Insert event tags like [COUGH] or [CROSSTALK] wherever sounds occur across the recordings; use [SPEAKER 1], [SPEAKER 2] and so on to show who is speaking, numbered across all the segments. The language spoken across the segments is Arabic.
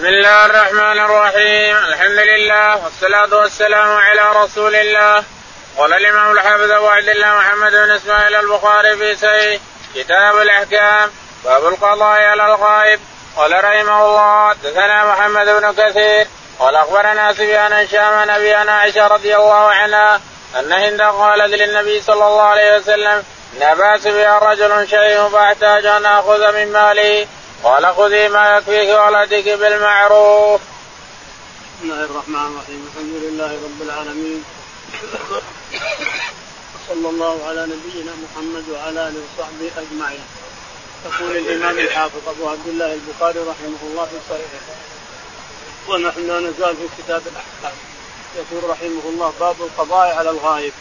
[SPEAKER 1] بسم الله الرحمن الرحيم. الحمد لله والصلاة والسلام على رسول الله. قال الإمام الحافظ أبو عبد الله محمد بن إسماعيل البخاري في سيء كتاب الأحكام باب القضاء على الغائب. قال رحمه الله حدثنا محمد بن كثير. قال أخبرنا سفيان هشام نبي عائشة رضي الله عنها أن هند قالت للنبي صلى الله عليه وسلم إن أبا سفيان رجل شيء فأحتاج أن آخذ من ماله. قال خذي ما يكفيك ولدك بالمعروف.
[SPEAKER 2] بسم الله الرحمن الرحيم. الحمد لله رب العالمين. صلى الله على نبينا محمد وعلى آله وصحبه أجمعين. يقول الإمام الحافظ أبو عبد الله البخاري رحمه الله في صحيحه. ونحن لا نزال في كتاب الأحكام. يقول رحمه الله باب القضاء على الغائب.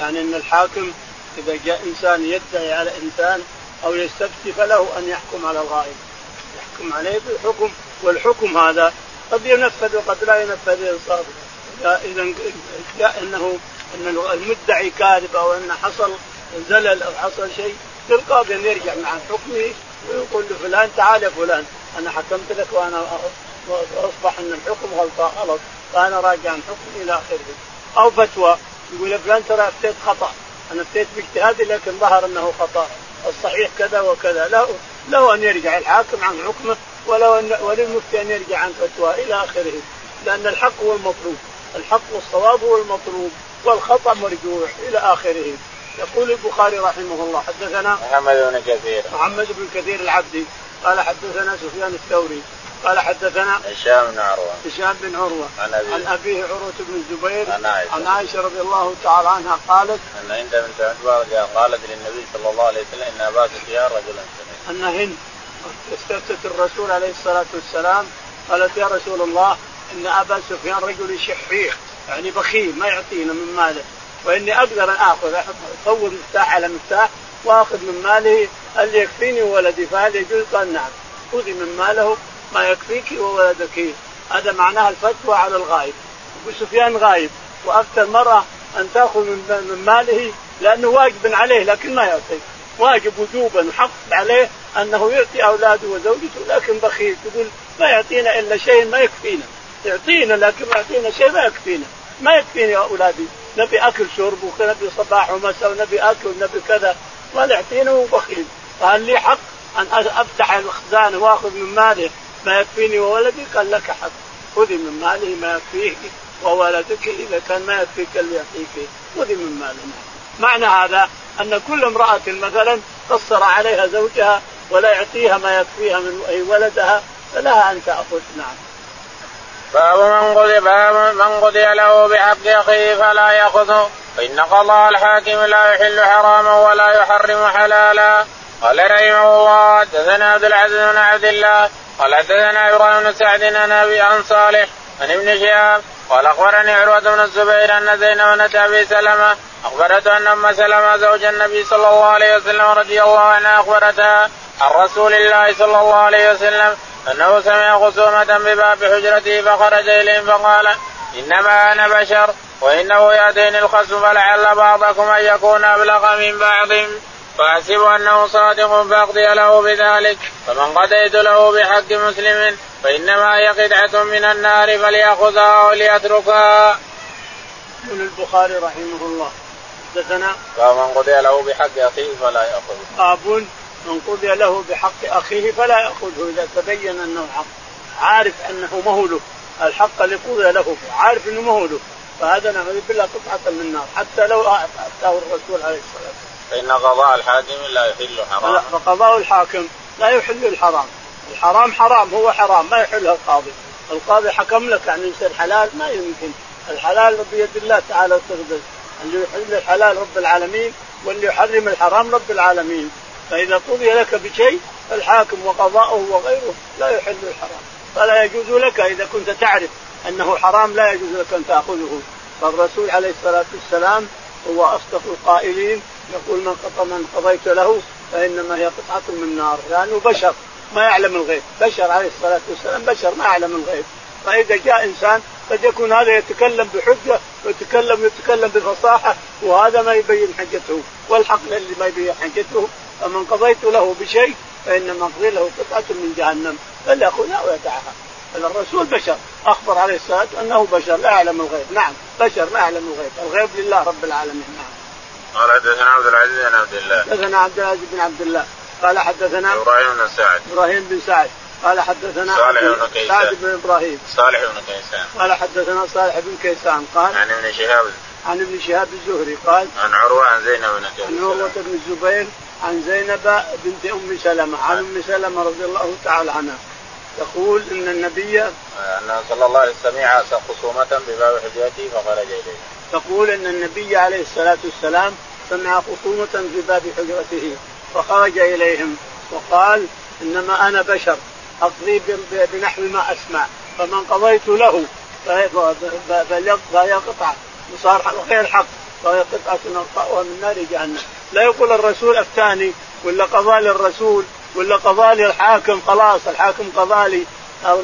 [SPEAKER 2] يعني إن الحاكم إذا جاء إنسان يدعي على إنسان أو يستفتي فله أن يحكم على الغائب. يحكم عليه بالحكم والحكم هذا قد ينفذ وقد لا ينفذ انصاف اذا جاء انه إن المدعي كاذب أو إن حصل زلل أو حصل شيء للقاضي أن يرجع مع حكمه ويقول لفلان تعال يا فلان أنا حكمت لك وأنا أصبح إن الحكم غلط غلط فأنا راجع عن حكمي إلى آخره. أو فتوى يقول يا فلان ترى أفتيت خطأ أنا أفتيت باجتهادي لكن ظهر إنه خطأ الصحيح كذا وكذا. له له أن يرجع الحاكم عن حكمه ولو ان وللمفتي أن يرجع عن فتوى إلى آخره. لأن الحق هو المطلوب. الحق والصواب هو المطلوب والخطأ مرجوع إلى آخره. يقول البخاري رحمه الله حدثنا
[SPEAKER 1] محمد بن كثير.
[SPEAKER 2] محمد بن كثير العبدي قال حدثنا سفيان الثوري قال حدثنا
[SPEAKER 1] هشام بن عروة.
[SPEAKER 2] هشام بن عروة.
[SPEAKER 1] عن أبيه.
[SPEAKER 2] عن أبيه عروة بن الزبير.
[SPEAKER 1] عن عائشة.
[SPEAKER 2] عن عائشة رضي الله تعالى عنها قالت
[SPEAKER 1] أن هند بنت عتبة قالت للنبي صلى الله عليه وسلم إن ابا سفيان رجل سمين
[SPEAKER 2] ان هند استفتت الرسول عليه الصلاة والسلام قالت يا رسول الله إن أبا سفيان رجل شحيح يعني بخيل ما يعطينا من ماله. وإني أقدر أن آخذ اصور مفتاح على مفتاح وآخذ من ماله هل يكفيني وولدي فهل يجوز؟ قال نعم. خذي من ماله ما يكفيك وولدك. هذا معناها الفتوى على الغائب. أبو سفيان غايب وافتى المراه أن تأخذ من ماله لأنه واجب عليه لكن ما يعطي واجب وجوبا حق عليه أنه يعطي أولاده وزوجته لكن بخيل تقول ما يعطينا إلا شيء ما يكفينا. يعطينا لكن ما يعطينا شيء ما يكفينا. ما يكفيني يا أولادي. نبي أكل شرب ونبي صباح ومساء ونبي أكل ونبي كذا. ما يعطينا وبخيل فهل لي حق أن أفتح الخزانه وأخذ من ماله. ما يكفيني وولدي؟ قال لك حق. خذي من ماله ما يكفيك وولدك إذا كان ما يكفيك اللي يعطيك. خذي من ماله معنى هذا أن كل امرأة مثلا قصر عليها زوجها ولا يعطيها ما يكفيها من ولدها فلها أن تأخذ نعم.
[SPEAKER 1] باب من قضي باب من قضي له بحق أخيه فلا يأخذه فان قضاء الحاكم لا يحل حراما ولا يحرم حلالا قال رحمه الله حدثنا عبد العزيز بن عبد الله قال حدثنا إبراهيم بن سعد عن ابي عن صالح عن ابن شهاب قال أخبرني عروة بن الزبير أن زينب بنت أبي سلمة أخبرته أن أم سلمة زوج النبي صلى الله عليه وسلم رضي الله عنها أخبرتها عن رسول الله صلى الله عليه وسلم أنه سمع خصومة بباب حجرته فخرج إليهم فقال إنما أنا بشر وإنه يأتيني الخصم فلعل بعضكم أن يكون أبلغ من بعض فأحسب أنه صادق فأقضي له بذلك فمن قضيت له بحق مسلم فإنما هي قطعه من النار فليأخذها وليتركها.
[SPEAKER 2] يقول البخاري رحمه الله حدثنا
[SPEAKER 1] فمن قضي له بحق أخيه فلا يأخذه.
[SPEAKER 2] باب من قضي له بحق أخيه فلا يأخذه إذا تبين أنه حق عارف أنه مهله الحق اللي قضي له عارف أنه مهله فهذا نعوذ بالله قطعة من النار حتى لو آتاه الرسول عليه الصلاة والسلام.
[SPEAKER 1] فإن قضاء الحاكم لا يحل حرام
[SPEAKER 2] فقضاء الحاكم لا يحل الحرام الحرام حرام هو حرام ما يحلها القاضي القاضي حكم لك يعني يصير حلال ما يمكن. الحلال بيد الله تعالى وتقدس اللي يحل الحلال رب العالمين واللي يحرم الحرام رب العالمين. فإذا قضي لك بشيء فالحاكم وقضاؤه وغيره لا يحل الحرام. فلا يجوز لك إذا كنت تعرف أنه حرام لا يجوز لك أن تأخذه. فالرسول عليه الصلاة والسلام هو أصدق القائلين يقول من من قضيت له فإنما هي قطعة من نار. لأنه بشر. ما يعلم الغيب. بشر عليه الصلاة والسلام بشر ما يعلم الغيب. فإذا جاء إنسان قد يكون هذا يتكلم بحجة ويتكلم يتكلم بفصاحة وهذا ما يبين حجته. والحق للي ما يبين حجته فمن قضيت له بشيء فانما اقضي له قطعة من جهنم. فليأخذها ويدعها. الرسول بشر. أخبر عليه الصلاة أنه بشر. لا يعلم الغيب. نعم بشر لا يعلم الغيب. الغيب لله رب العالمين. نعم.
[SPEAKER 1] قال حدثنا عبد العزيز بن عبد الله.
[SPEAKER 2] حدثنا عبد العزيز بن عبد الله. قال حدثنا
[SPEAKER 1] إبراهيم بن سعد.
[SPEAKER 2] إبراهيم بن سعد. قال حدثنا
[SPEAKER 1] صالح بن كيسان
[SPEAKER 2] سعد بن إبراهيم.
[SPEAKER 1] صالح بن كيسان
[SPEAKER 2] قال حدثنا صالح بن كيسان قال
[SPEAKER 1] عن ابن شهاب.
[SPEAKER 2] عن ابن شهاب الزهري. قال
[SPEAKER 1] عن عروة عن زينب بن
[SPEAKER 2] عن عروة بن الزبير عن زينب بنت أم سلمة. عن أم سلمة رضي الله تعالى عنها. تقول إن النبي
[SPEAKER 1] أن صلى الله عليه وسلم سمع خصومه بباب حجرته فخرج اليه.
[SPEAKER 2] تقول إن النبي عليه الصلاة والسلام سمع خصومة في باب حجرته. فخرج إليهم وقال إنما أنا بشر أقضي بنحو ما أسمع فمن قضيت له فيقطع وصار غير حق فهي قطعة من نار جهنم. لا يقول الرسول افتاني ولا قضى للرسول ولا قضى لي الحاكم خلاص الحاكم قضى لي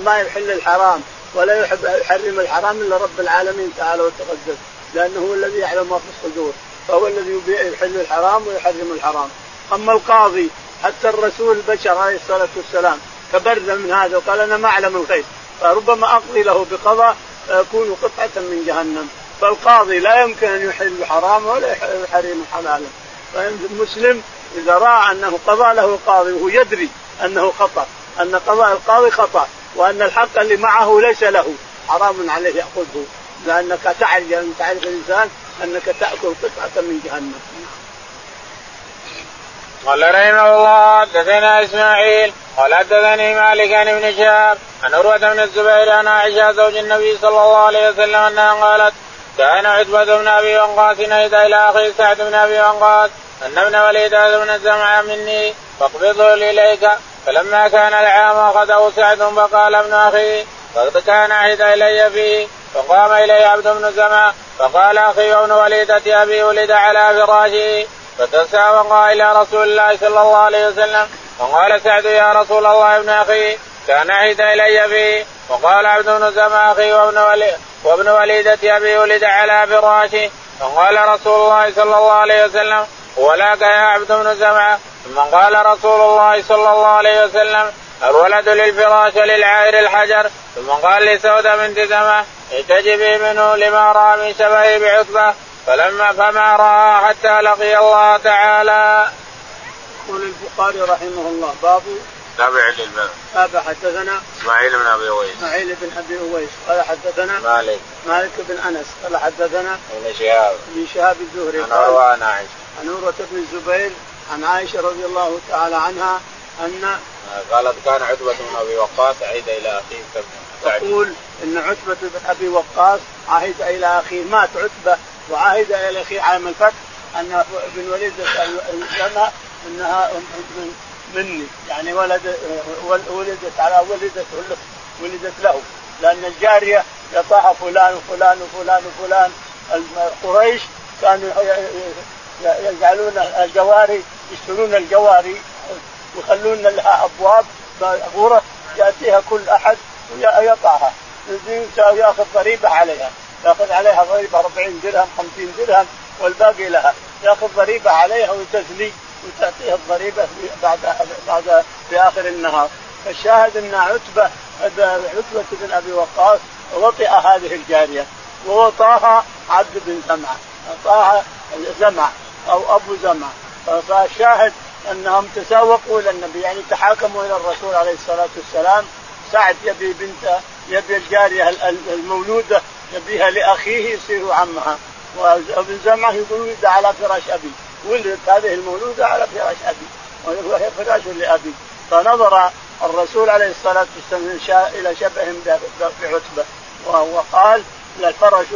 [SPEAKER 2] ما يحل الحرام ولا يحب يحرم الحرام إلا رب العالمين تعالى وتقدس لأنه هو الذي يعلم ما في الصدور فهو الذي يحل الحرام ويحرم الحرام. أما القاضي حتى الرسول البشر عليه الصلاة والسلام تبرد من هذا وقال أنا ما أعلم الغيب فربما أقضي له بقضاء فيكون قطعة من جهنم. فالقاضي لا يمكن أن يحل حراما ولا يحرم حلالا. فالمسلم إذا رأى أنه قضى له القاضي وهو يدري أنه خطأ أن قضاء القاضي خطأ وأن الحق اللي معه ليس له حرام عليه يأخذه. لأنك تعرف تعرف الإنسان أنك تأكل قطعة من جهنم.
[SPEAKER 1] قال رحمه الله حدثنا إسماعيل قال حدثني مالك عن ابن شهاب عن عروة بن الزبير عن عائشة زوج النبي صلى الله عليه وسلم أنها قالت كان عتبة بن أبي وقاص نهد إلى أخي سعد بن أبي وقاص أن ابن وليد بن الزمع مني فاقبضه إليك فلما كان العام أخذه سعد فقال ابن أخي قد كان عهد إلي فيه فقام إلي عبد بن زمع فقال أخي وابن وليدة أبي ولد على فراشه. فتساوق إلى رسول الله صلى الله عليه وسلم فقال سعد يا رسول الله ابن أخي كان عهد إلي فيه وقال عبد بن زمع أخي وابن ولي وابن وليدة أبي ولد على فراشه. فقال رسول الله صلى الله عليه وسلم ولاك يا عبد بن زمعه ثم قال رسول الله صلى الله عليه وسلم الولد للفراش للعائر الحجر. ثم قال لسودة بنت زمعه احتجبي منه لما رأى من شبهه بعتبه فلما فما راى حتى لقي الله تعالى.
[SPEAKER 2] يقول البخاري رحمه الله باب
[SPEAKER 1] تابع للباب
[SPEAKER 2] تابع حدثنا
[SPEAKER 1] إسماعيل بن أبي أويس.
[SPEAKER 2] إسماعيل بن أبي أويس. قال حدثنا
[SPEAKER 1] مالك.
[SPEAKER 2] مالك بن أنس. قال حدثنا
[SPEAKER 1] ابن شهاب.
[SPEAKER 2] ابن شهاب الزهري.
[SPEAKER 1] عن عروه عن عائشة.
[SPEAKER 2] عن عروه بن الزبير عن عائشة رضي الله تعالى عنها أن
[SPEAKER 1] قالت كان عتبة بن أبي وقاص عهد إلى أخيه
[SPEAKER 2] تقول إن عتبة بن أبي وقاص عهد إلى أخيه. مات عتبة وعهد إلى اخيه عام الفتح أن ابن وليد لنا أنها مني. يعني ولد ولدت على ولدت ولدت له. لأن الجارية يطاها فلان وفلان وفلان وفلان قريش كانوا يجعلون الجواري يشترون الجواري ويخلون لها أبواب غرف يأتيها كل أحد ويطعها يأخذ ضريبة عليها. ياخذ عليها ضريبة 40 درهم 50 درهم والباقي لها. ياخذ ضريبة عليها وتزلي وتعطيها الضريبة بعد بعد في آخر النهار. فالشاهد أن عتبه عتبة بن أبي وقاص وطئ هذه الجارية ووطاها عبد بن زمعة. أعطاها زمع أو أبو زمع فالشاهد أنهم تسوقوا إلى النبي يعني تحاكموا إلى الرسول عليه الصلاة والسلام. سعد يبي بنت يبي الجارية المولودة يبيها لأخيه يصير عمها. وابن زمعة يقول ولد على فراش أبي. ولدت هذه المولودة على فراش أبي. وهي فراش لأبي. فنظر الرسول عليه الصلاة والسلام إلى شبه بعتبة. وقال الفرش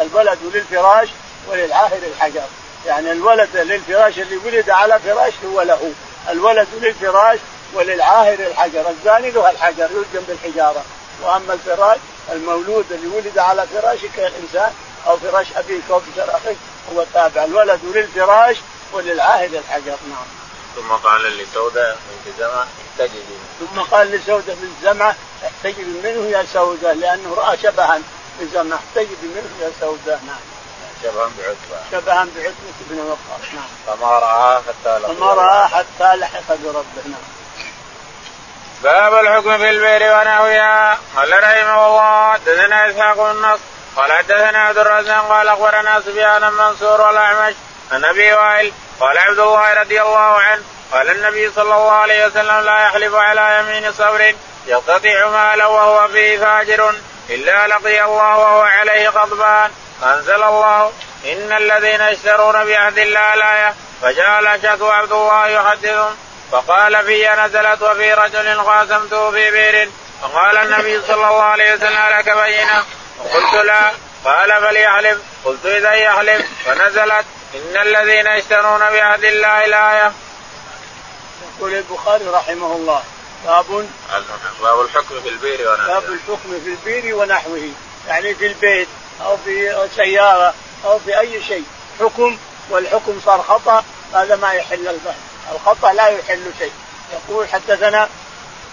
[SPEAKER 2] الولد للفراش وللعاهر الحجر. يعني الولد للفراش اللي ولد على فراش هو له. الولد للفراش وللعاهر الحجر. الزاني له الحجر يلجم بالحجارة. وأما الفراش المولود اللي ولد على فراشك الانسان أو فراش ابيك أو فراش هو تابع. الولد للفراش وللعاهد الحجر. نعم.
[SPEAKER 1] ثم قال لسودة بنت زمعة احتجبي
[SPEAKER 2] ثم قال لسودة بنت زمعة احتجبي منه يا سودة لأنه رأى شبها بزمعة احتجبي منه يا سودة. نعم.
[SPEAKER 1] شبها بعتبة.
[SPEAKER 2] شبها بعتبة بن وقاص. نعم.
[SPEAKER 1] فما رآه حتى لقي
[SPEAKER 2] فما رآه حتى لحق بربه. نعم.
[SPEAKER 1] باب الحكم في البئر ونحوها. قال رحمه الله حدثنا إسحاق بن نصر. قال حدثنا عبد الرزاق قال أخبرنا سفيان منصور والأعمش عن أبي وائل. قال عبد الله رضي الله عنه قال النبي صلى الله عليه وسلم لا يحلف على يمين صبر يقتطع ماله وهو فيه فاجر إلا لقي الله وهو عليه غضبان. أنزل الله إن الذين يشترون بعهد الله لا فجعل شك عبد الله يحدثهم. فقال في نزلت وفي رجل قاسمته في بئر. فقال النبي صلى الله عليه وسلم لك بينه قلت لا. قال فليحلف قلت إذا يحلف. فنزلت إن الذين يشترون بعهد الله الآية.
[SPEAKER 2] يقول البخاري رحمه الله باب
[SPEAKER 1] باب الحكم في البئر ونحوه.
[SPEAKER 2] باب الحكم في البئر ونحوه. يعني في البيت أو في سيارة أو في أي شيء. حكم والحكم صار خطا هذا ما يحل البحث. الخطأ لا يحل شيء. يقول حدثنا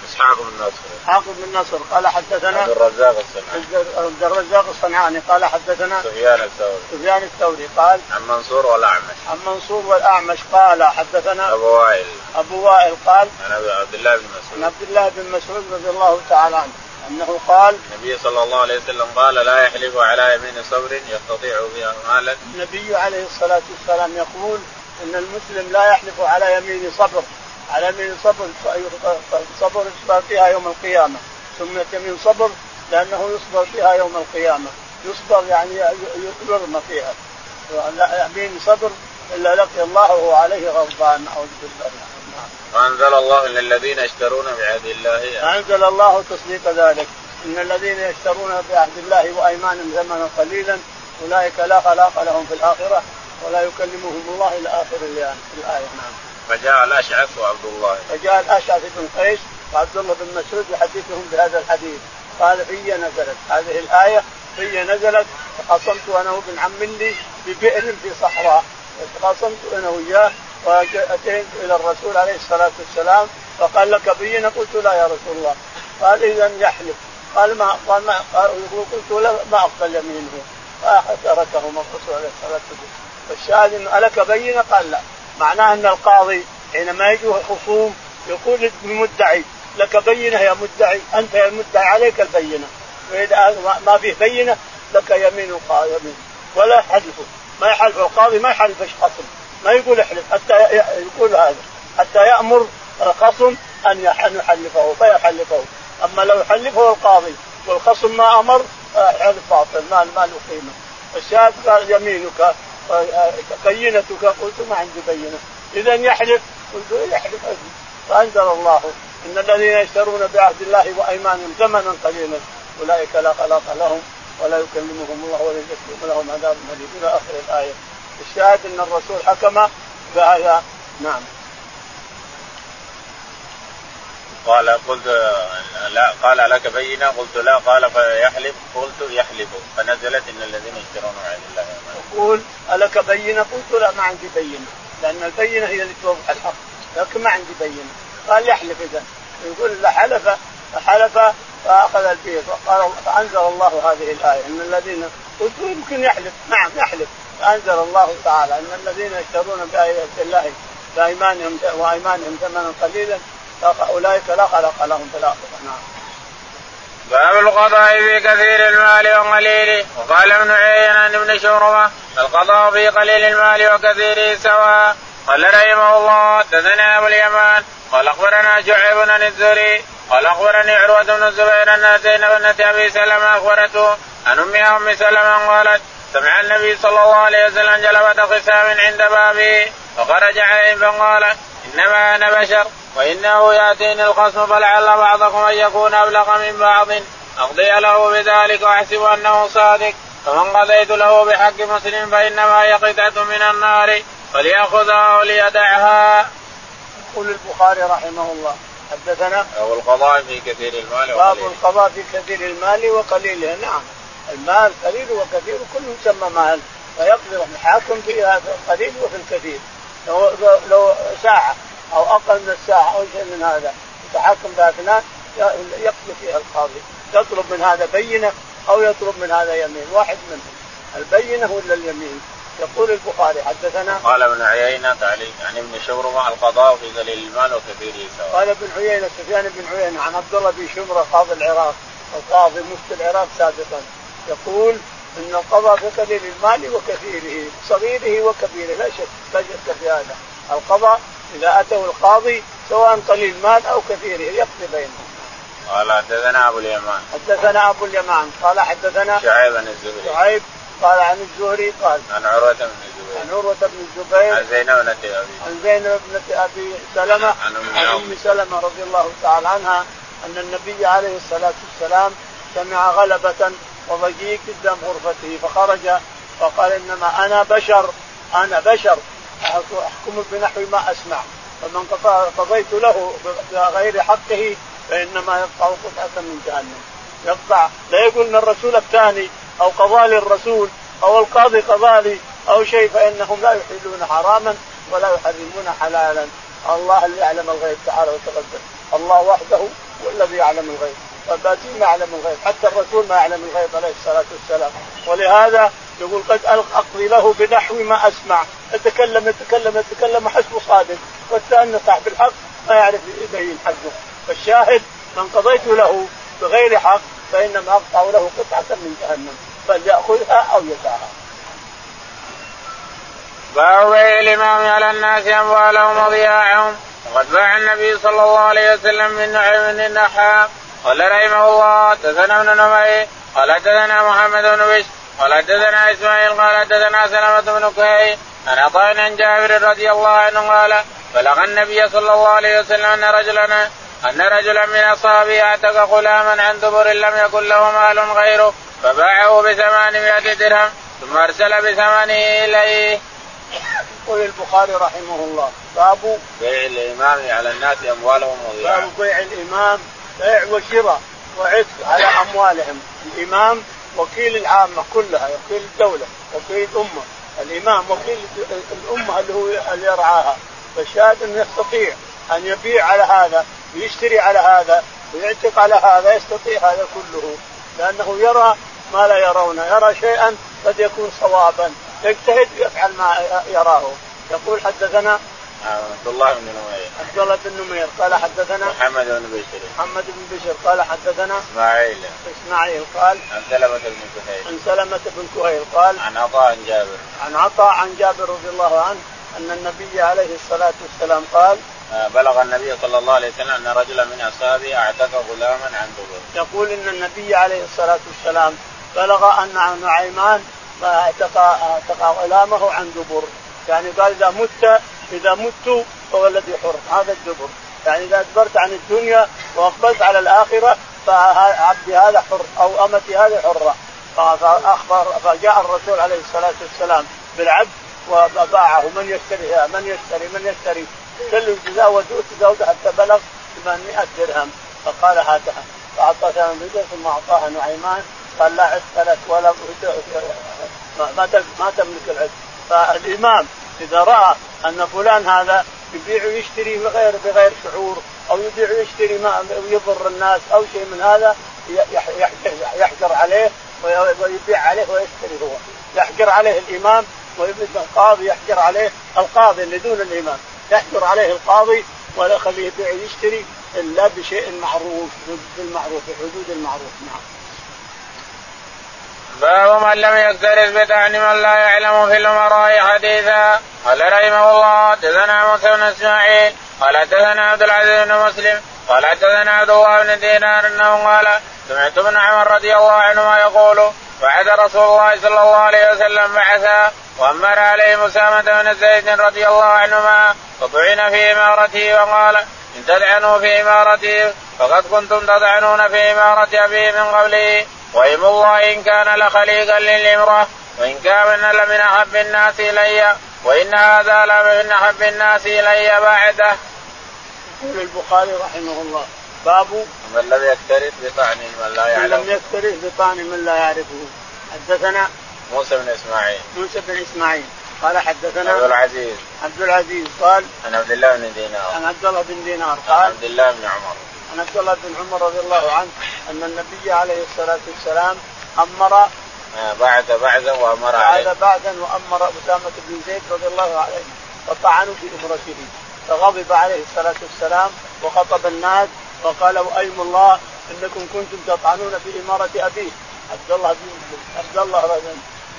[SPEAKER 1] إسحاق بن نصر
[SPEAKER 2] إسحاق بن نصر قال حدثنا
[SPEAKER 1] عبد الرزاق الصنعاني.
[SPEAKER 2] عبد الرزاق الصنعاني قال حدثنا
[SPEAKER 1] سفيان الثوري.
[SPEAKER 2] سفيان الثوري قال
[SPEAKER 1] عن منصور والأعمش.
[SPEAKER 2] عن منصور والأعمش قال حدثنا
[SPEAKER 1] أبو وائل.
[SPEAKER 2] أبو وائل قال
[SPEAKER 1] عن عبد الله بن مسعود.
[SPEAKER 2] عن عبد الله بن مسعود رضي الله تعالى عنه أنه قال
[SPEAKER 1] النبي صلى الله عليه وسلم قال لا يحلف على يمين صبر يستطيع بها مالا.
[SPEAKER 2] النبي عليه الصلاة والسلام يقول إن المسلم لا يحلف على يمين صبر على يمين صبر صبر يصبر فيها يوم القيامة. سميت يمين صبر لأنه يصبر فيها يوم القيامة. يصبر يعني يرمى فيها. يمين صبر إلا لقي الله وهو عليه غضبان أعوذ بالله.
[SPEAKER 1] وانزل الله إن الذين يشترون بعهد الله
[SPEAKER 2] انزل الله تصديق ذلك. إن الذين يشترون بعهد الله وأيمانهم ثمنا قليلا أولئك لا خلاق لهم في الآخرة. ولا يكلمهم الله إلى آخر الآية. نعم.
[SPEAKER 1] فجاء الأشعث وعبد الله.
[SPEAKER 2] فجاء الأشعث بن قيس وعبد الله بن مسعود يحدثهم بهذا الحديث. قال في نزلت. هذه الآية في نزلت. فخصمت أنا وابن عم لي ببئر في صحراء. خاصمت أنا وياه واتيت إلى الرسول عليه الصلاة والسلام فقال لك بينا قلت لا يا رسول الله. قال اذا يحلف. قال ما قال ما قلت لا ما افضل يمينه فتركهما الرسول عليه الصلاة والسلام. والشاهد إنه ألك بينة قال لا. معناه أن القاضي حينما يجوا خصوم يقول للمدعي لك بينة يا مدعي أنت يا مدعي عليك البينة. وإذا ما فيه بينة لك يمين يمين. ولا حلفه ما يحلف القاضي ما يحلف خصم. ما يقول احلف حتى يقول هذا. حتى يأمر الخصم أن يحلفه فيحلفه. أما لو يحلفه القاضي والخصم ما أمر حلف باطل ما له قيمة. الشاهد قال يمينك بينتك. قلت ما عندي بينة. إذا يحلف. قلت يحلف أبي. فأنزل الله. إن الذين يشترون بعهد الله وأيمانهم ثمنا قليلا. أولئك لا خلاق لهم ولا يكلمهم الله ولا يزكيهم لهم عذاب أليم. إلى آخر الآية. الشاهد أن الرسول حكم بهذا. نعم.
[SPEAKER 1] قال قلت لا قال لك بينة. قلت لا. قال فيحلف. قلت يحلف. فنزلت إن الذين يشترون عند الله
[SPEAKER 2] يقول ألك بينة؟ قلت لا ما عندي بينة. لأن البينة هي اللي توضح الحق. لكن ما عندي بينة. قال يحلف إذا. يقول حلف فحلف فأخذ البيت وقال فأنزل الله هذه الآية. إن الذين قلت يمكن يحلف. نعم يحلف. فأنزل الله تعالى. إن الذين يشترون بآيات الله بأيمانهم وأيمانهم ثمنا قليلا فأولئك لا خلق لهم في الآخرة. نعم.
[SPEAKER 1] باب القضاء في كثير المال وقليله وقال ابن عيينة عن ابن شوربة القضاء في قليل المال وكثيره سواء. قال رحمه الله حدثنا أبو اليمان قال أخبرنا شعيب بن الزهري قال أخبرني عروة بن الزبير أن اتينا ابنه أبي سلمة أخبرته عن أمها أم سلمة قالت سمع النبي صلى الله عليه وسلم جلبة خسام عند بابه فخرج عليهم فقال إنما أنا بشر وإنه يأتيني الخصم فلعل بعضكم أن يكون أبلغ من بعض. أقضي له بذلك وأحسب أنه صادق. فمن قضيت له بحق مسلم فإنما هي قطعة من النار فليأخذها وليدعها.
[SPEAKER 2] يقول البخاري رحمه الله حدثنا
[SPEAKER 1] باب القضاء في كثير المال
[SPEAKER 2] وقليله باب القضاء في كثير المال وقليله نعم. المال قليل وكثير كله يسمى مال فيقدر الحاكم في القليل وفي الكثير. لو لو ساعة أو أقل من الساعة أو شيء من هذا يتحكم باثناء يقضي فيها القاضي. يطلب من هذا بينة أو يطلب من هذا يمين واحد منهم. البينة ولا اليمين. يقول البخاري حدثنا
[SPEAKER 1] قال ابن عيينة تعليق عن ابن شبرمه القضاء في قليل المال وكثيره سواء.
[SPEAKER 2] قال ابن عيينة سفيان بن عيينة عن عبد الله بن شمرة قاضي العراق القاضي مفتي العراق سابقا. يقول إن القضاء في قليل المال وكثيره صغيره وكبيره لا شك لا شك في هذا. القضاء إذا أتوا القاضي سواء قليل مال أو كثيره يقضي بينهم.
[SPEAKER 1] قال حدثنا أبو اليمان.
[SPEAKER 2] حدثنا أبو اليمان. قال حدثنا
[SPEAKER 1] شعيب بن الزهري.
[SPEAKER 2] شعيب قال عن الزهري قال
[SPEAKER 1] عن عروة بن الزبير.
[SPEAKER 2] عن عروة بن الزبير.
[SPEAKER 1] عن زينب بنت أبي.
[SPEAKER 2] عن زينب بنت أبي سلمة.
[SPEAKER 1] عن
[SPEAKER 2] عن. أم سلمة رضي الله تعالى عنها أن النبي عليه الصلاة والسلام سمع غلبة وضجيج قدام غرفته فخرج فقال إنما أنا بشر أنا بشر أحكم بنحو ما أسمع. فمن قضيت له بغير حقه فإنما يقطع قطعة من جهنم. يقطع لا يقول ان الرسول الثاني أو قضى لي الرسول أو القاضي قضى لي أو شيء فإنهم لا يحلون حراما ولا يحرمون حلالا. الله اللي يعلم الغيب تعالى وتقدم. الله وحده هو الذي يعلم الغيب. فالباقي ما يعلم الغيب حتى الرسول ما يعلم الغيب عليه الصلاة والسلام. ولهذا يقول قد أقضي له بنحو ما أسمع. يتكلم يتكلم يتكلم حسبه صادق. والثاني صاحب الحق ما يعرف يبين حقه. فالشاهد من قضيت له بغير حق فإنما أقطع له قطعة من جهنم. فليأخذها أو يدعها
[SPEAKER 1] باب بيع الإمام على الناس أموالهم وضياعهم. وقد باع النبي صلى الله عليه وسلم من نعيم بن النحاء قال رحمه الله حدثنا ابن نمير قال حدثنا محمد بن بشر قال حدثنا إسماعيل قال حدثنا سلمة بن كهي عن عطاء عن جابر رضي الله عنه قال بلغ النبي صلى الله عليه وسلم أن رجلا أن رجلا من أصحابه اعتق غلاما عن دبر لم يكن له مال غيره فباعه بثمانمائة درهم ثم أرسل بثمنه إليه.
[SPEAKER 2] يقول البخاري رحمه الله باب
[SPEAKER 1] بيع الإمام على الناس أموالهم
[SPEAKER 2] باب
[SPEAKER 1] وضياعهم.
[SPEAKER 2] بيع الإمام بيع وشراء وعتق على أموالهم. الإمام وكيل العامة كلها وكيل الدولة وكيل الأمة. الإمام وكيل الأمة اللي هو اللي يرعاها. فالشاهد أنه يستطيع أن يبيع على هذا ويشتري على هذا ويعتق على هذا يستطيع هذا كله. لأنه يرى ما لا يرونه. يرى شيئا قد يكون صوابا. يجتهد ويفعل ما يراه. يقول حدثنا
[SPEAKER 1] عبد الله بن نمير.
[SPEAKER 2] عبد الله بن نمير. قال حدثنا
[SPEAKER 1] محمد بن بشر
[SPEAKER 2] محمد بن بشر قال حدثنا
[SPEAKER 1] إسماعيل.
[SPEAKER 2] إسماعيل قال
[SPEAKER 1] عن سلمة بن كهيل
[SPEAKER 2] عن سلمة بن كهيل قال
[SPEAKER 1] عن عطاء عن جابر.
[SPEAKER 2] عن عطاء عن جابر رضي الله عنه أن النبي عليه الصلاة والسلام قال
[SPEAKER 1] آه، بلغ النبي صلى الله عليه وسلم أن رجلا من أصحابه أعتق غلاما عن دبر.
[SPEAKER 2] يقول إن النبي عليه الصلاة والسلام بلغ أن نعيمان اعتق أعتق غلامه عن دبر. يعني قال إذا مت إذا مت فهو الذي حر هذا الدبر يعني إذا أدبرت عن الدنيا واقبلت على الآخرة فعبدي هذا حر أو أمتي هذه حرة. فأخبر فجاء الرسول عليه الصلاة والسلام بالعبد وباعه من يشتري؟ من يشتري؟ من يشتري؟ كل الجزاء وتزود حتى بلغ 800 درهم. فقال هاتها. فأعطى بدر ثم أعطاها نعيمان. قال لا عتق لك ولا ما ما تملك العتق فالإمام إذا رأى أن فلان هذا يبيع ويشتري بغير بغير شعور أو يبيع ويشتري ما يضر الناس أو شيء من هذا يحجر عليه ويبيع عليه ويشتري هو. يحجر عليه الإمام القاضي يحجر عليه القاضي اللي دون الإمام. يحجر عليه القاضي ولا يخليه يبيع ويشتري إلا بشيء معروف بالمعروف بحدود المعروف. نعم.
[SPEAKER 1] باب من لم يكترث بطعن من لا يعلم في الأمراء حديثا. قال رحمه الله حدثنا موسى بن إسماعيل قال حدثنا عبد العزيز بن مسلم قال حدثنا عبد الله بن دينار أنه قال سمعت ابن عمر رضي الله عنهما يقول بعث رسول الله صلى الله عليه وسلم بعثا وأمر عليه أسامة بن زيد رضي الله عنهما فطعن في امارته وقال إن تدعنوا في امارته فقد كنتم تدعنون في إمارة أبي من قبله وايم الله إن كان لخليقا للامرأة وإن كان لمن أحب الناس إلي وإن هذا لمن أحب الناس إلي بعده.
[SPEAKER 2] يقول البخاري رحمه الله باب
[SPEAKER 1] من لم يكترث بطعن من لا
[SPEAKER 2] من
[SPEAKER 1] يعلم
[SPEAKER 2] لم يكترث بطعن من لا يعرفه. حدثنا
[SPEAKER 1] موسى بن إسماعيل.
[SPEAKER 2] موسى بن إسماعيل. قال
[SPEAKER 1] عبد
[SPEAKER 2] حدثنا
[SPEAKER 1] العزيز.
[SPEAKER 2] عبد العزيز قال
[SPEAKER 1] عن عبد الله بن دينار.
[SPEAKER 2] عن عبد الله بن دينار
[SPEAKER 1] عن
[SPEAKER 2] قال
[SPEAKER 1] عبد الله بن عمر.
[SPEAKER 2] عن عبد الله بن عمر رضي الله عنه أن النبي عليه الصلاة والسلام أمر
[SPEAKER 1] آه بعد بعد وأمر عليه.
[SPEAKER 2] بعد بعدا وأمر أسامة بن زيد رضي الله عنه فطعنوا في أمرته. فغضب عليه الصلاة والسلام وخطب الناس وقال وايم الله إنكم كنتم تطعنون في إمارة أبيه. عبد الله بن عبد الله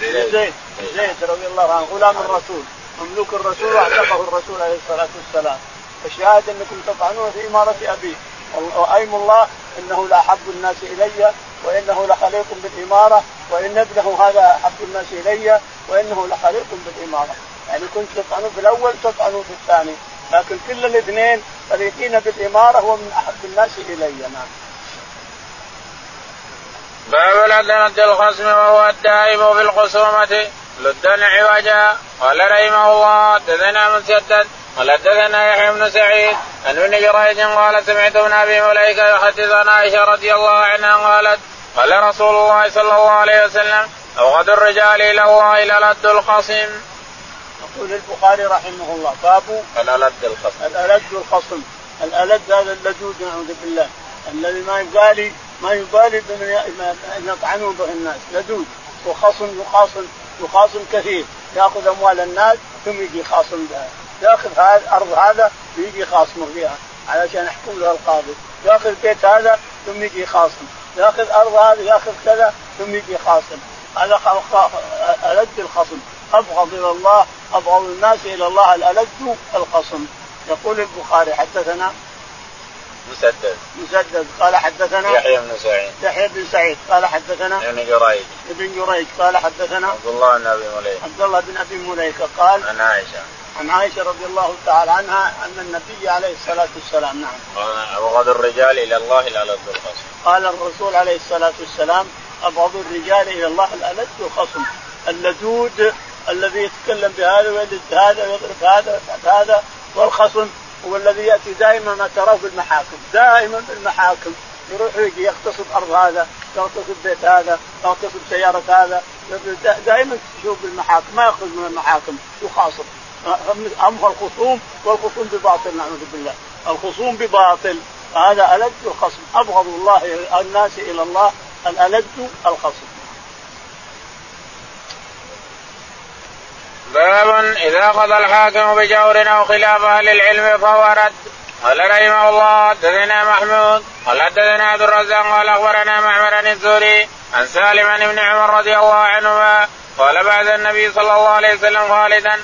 [SPEAKER 2] بن زيد. زيد رضي الله عنه غلام الرسول. مملوك الرسول [LAUGHS] وأعتقه الرسول عليه الصلاة والسلام. فالشهاده إنكم تطعنون في إمارة أبيه. وأيم الله إنه لاحب الناس إلي وإنه لخليق بالإمارة وإن ابنه هذا احب الناس إلي وإنه لخليق بالإمارة. يعني كنت تطعنون في الأول تطعنون في الثاني. لكن كل الاثنين فريقين بالإمارة هو من أحب الناس إلي نعم.
[SPEAKER 1] باب لد الخصم وهو الدائم في الخصومة. لدا عوجا قال رحمه الله حدثنا مسدد قال حدثنا يحيى بن سعيد عن ابن جريج قال سمعت ابن أبي مليكة يحدث عن عائشة رضي الله عنها قالت قال رسول الله صلى الله عليه وسلم أبغض الرجال إلى الله الألد الخصم.
[SPEAKER 2] يقول البخاري رحمه الله باب
[SPEAKER 1] الألد الخصم.
[SPEAKER 2] الألد الخصم، الألد هذا اللدود نعوذ بالله. الذي ما يبالي ما يبالي بمن يطعنون به الناس. لدود وخصم يخاصم يخاصم كثير. يأخذ أموال الناس ثم يجي يخاصم بها. ياخذ هذا الأرض هذا ويجي يخاصمه فيها علشان يحكم له القاضي. ياخذ بيت هذا ثم يجي يخاصم ياخذ أرض هذه ياخذ كذا ثم يجي خاصم هذا ألد الخصم. أبغض إلى الله أبغض الناس إلى الله الألد الخصم. يقول البخاري حدثنا
[SPEAKER 1] مسدد.
[SPEAKER 2] مسدد. قال حدثنا
[SPEAKER 1] يحيى بن سعيد.
[SPEAKER 2] يحيى بن سعيد. قال حدثنا
[SPEAKER 1] ابن جريج.
[SPEAKER 2] ابن جريج. قال حدثنا
[SPEAKER 1] عبد الله بن أبي مليكه
[SPEAKER 2] عبد الله بن أبي مليكه قال
[SPEAKER 1] عن عائشة.
[SPEAKER 2] عن عائشة رضي الله تعالى عنها أن النبي عليه الصلاة والسلام نعم.
[SPEAKER 1] قال ابغض الرجال إلى الله الألد الخصم
[SPEAKER 2] قال الرسول عليه الصلاة والسلام أبغض الرجال إلى الله الألد الخصم اللدود الذي يتكلم بهذا ويلد هذا ويضرب هذا هذا والخصم هو الذي يأتي دائما ما تراه في المحاكم دائما في المحاكم. يروح يجي يغتصب أرض هذا يغتصب بيت هذا يغتصب سيارة هذا دائما تشوف المحاكم ما يخرج من المحاكم يخاصم اما الخصوم والخصوم بباطل نعوذ بالله. الخصوم بباطل. هذا ألد الخصم. أبغض الله الناس إلى الله الألد الخصم.
[SPEAKER 1] باب إذا قضى الحاكم بجور أو خلاف أهل العلم فهو رد. قال رحمه الله حدثنا محمود. قال حدثنا عبد الرزاق. قال أخبرنا معمر الزهري عن سالم ابن عمر رضي الله عنهما. قال بعد النبي صلى الله عليه وسلم خالدا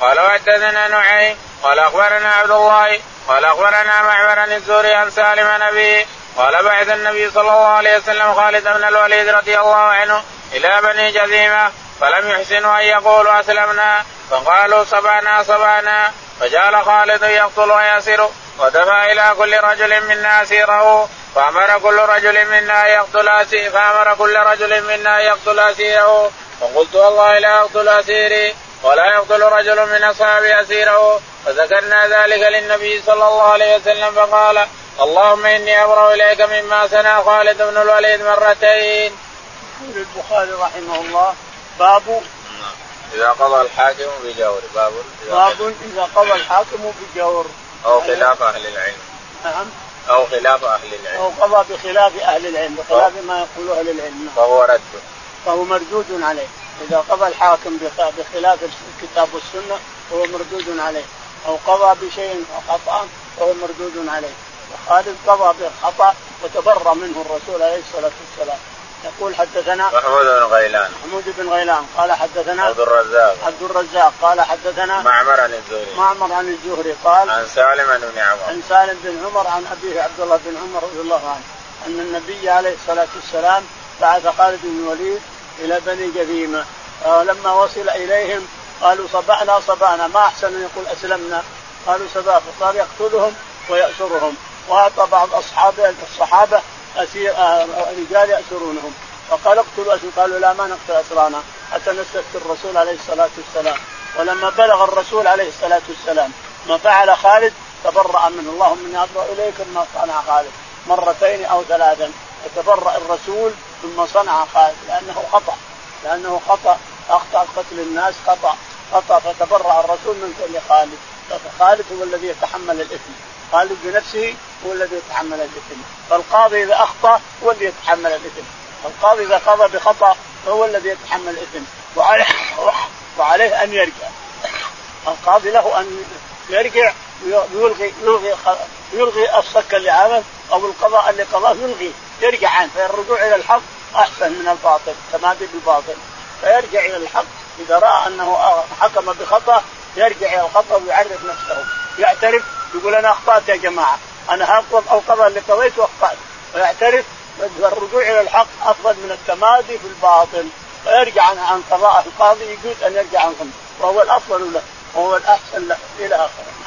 [SPEAKER 1] قال وحدثنا نعيم. قال أخبرنا عبد الله. قال أخبرنا معمر عن الزهري عن سالم عن أبيه. قال بعد النبي صلى الله عليه وسلم خالد بن الوليد رضي الله عنه إلى بني جذيمه فلم يحسنوا أن يقولوا أسلمنا. فقالوا صبانا صبانا. فجعل خالد يقتل ويسر ودفع إلى كل رجل منا أسيره. فأمر كل رجل منا يقتل اسيره فأمر كل رجل منا يقتل أسيره. فقلت والله لا أقتل أسيري. ولا يقتل رجل من اصحابي أسيره. فذكرنا ذلك للنبي صلى الله عليه وسلم فقال اللهم إني أبرأ إليك مما صنع خالد بن الوليد مرتين.
[SPEAKER 2] يقول البخاري رحمه الله باب
[SPEAKER 1] إذا قضى الحاكم بجور. باب
[SPEAKER 2] باب إذا قضى الحاكم بجور.
[SPEAKER 1] أو خلاف أهل العلم.
[SPEAKER 2] نعم.
[SPEAKER 1] أو خلاف أهل العلم.
[SPEAKER 2] أو قضى بخلاف أهل العلم بخلاف ما يقوله أهل العلم.
[SPEAKER 1] فهو رد.
[SPEAKER 2] فهو مردود عليه. إذا قضى الحاكم بخلاف الكتاب والسنة فهو مردود عليه. أو قضى بشيء خطأ فهو مردود عليه. وخالد قضى بالخطأ وتبرأ منه الرسول عليه الصلاة والسلام. يقول حدثنا
[SPEAKER 1] محمود بن غيلان.
[SPEAKER 2] محمود بن غيلان. قال حدثنا
[SPEAKER 1] عبد الرزاق.
[SPEAKER 2] عبد الرزاق. قال حدثنا
[SPEAKER 1] معمر عن الزهري.
[SPEAKER 2] معمر عن الزهري. قال
[SPEAKER 1] عن سالم بن عمر.
[SPEAKER 2] عن سالم بن عمر عن أبيه عبد الله بن عمر رضي الله عنه. أن النبي عليه الصلاة والسلام بعث خالد بن الوليد إلى بني جذيمه لما وصل إليهم قالوا صبعنا صبعنا ما أحسن أن يقول أسلمنا. قالوا صباح. فصار يقتلهم ويأسرهم. وأعطى بعض أصحابه الصحابة أسير آه، رجال يأسرونهم. فقال اقتلوا اسير قالوا لا ما نقتل أسرانا. حتى نستفتي الرسول عليه الصلاة والسلام. ولما بلغ الرسول عليه الصلاة والسلام ما فعل خالد تبرأ منه. اللهم إني أبرأ إليك ما صنع خالد. مرتين أو ثلاثا. فتبرأ الرسول ثم صنع خالد لأنه خطأ لأنه خطأ أخطأ قتل الناس خطأ خطأ فتبرأ الرسول من كل خالد. فخالد هو الذي يتحمل الإثم. خالد بنفسه هو الذي يتحمل الإثم. فالقاضي إذا أخطأ هو الذي يتحمل الإثم. القاضي إذا قضى بخطأ فهو الذي يتحمل الإثم. وعليه وعليه أن يرجع. القاضي له أن يرجع ويلغي يلغي يلغي الصك اللي عمل أو القضاء اللي قضاه يلغي. يرجع عنه. فالرجوع إلى الحق أحسن من الباطل. تمادي بالباطل. فيرجع إلى الحق. إذا رأى أنه حكم بخطأ يرجع إلى الخطأ ويعرف نفسه. يعترف يقول أنا أخطأت يا جماعة. أنا القضاء اللي قضيته اخطات ويعترف الرجوع إلى الحق أفضل من التمادي في الباطل. فيرجع عن قضاء القاضي يجوز أن يرجع عنهم وهو الأفضل له. وهو الأحسن له. إلى آخره.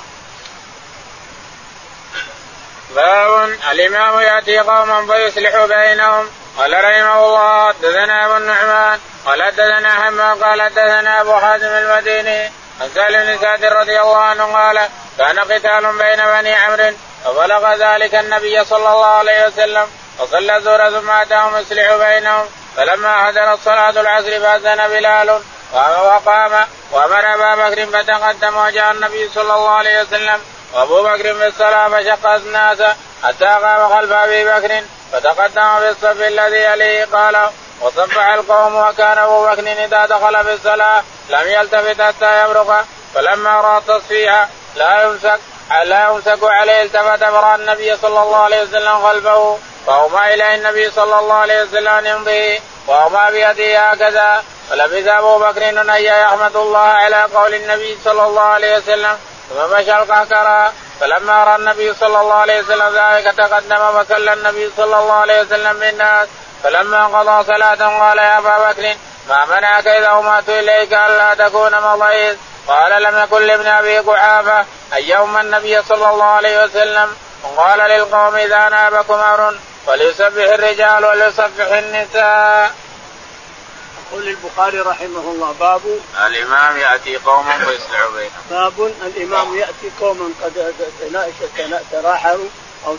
[SPEAKER 1] باب الإمام يأتي قوما فيصلح بينهم. قال رحمه الله حدثنا أبو النعمان قال حدثنا حماد قال حدثنا أبو حازم المديني. عن سالم بن سعد رضي الله عنه قال كان قتال بين بني عمرو فبلغ ذلك النبي صلى الله عليه وسلم فصلى الزور ثم أتاهم يصلح بينهم. فلما حضرت صلاة العصر فأذن بلال وقام وأمر أبا بكر فتقدم وجاء النبي صلى الله عليه وسلم. وابو بكر في الصلاه فشق الناس حتى قام خلف أبي بكر فتقدم في الصف الذي يليه قال وصبح القوم وكان أبو بكر إذا دخل في الصلاة لم يلتفت حتى يبرق فلما رأى التصفيح لا يمسك لا يمسك عليه التفت فراى النبي صلى الله عليه وسلم خلفه فأومى إليه النبي صلى الله عليه وسلم يمضي وأومى بيده هكذا فلبث أبو بكر أن يحمد الله على قول النبي صلى الله عليه وسلم ثم مشى القهكرى فلما رأى النبي صلى الله عليه وسلم ذلك تقدم فصلى النبي صلى الله عليه وسلم بالناس. فلما قضى صلاة قال يا أبا بكر ما منعك إذا امات إليك ألا تكون مضيت؟ قال لم يكن لابن أبي قحافه ان يوم النبي صلى الله عليه وسلم؟ وقال للقوم إذا نابكم أمر فليسبح الرجال وليسبح النساء.
[SPEAKER 2] يقول البخاري رحمه الله باب
[SPEAKER 1] الإمام يأتي قوما فيصلح بينهم.
[SPEAKER 2] باب الإمام يأتي قوما قد تراحلوا أو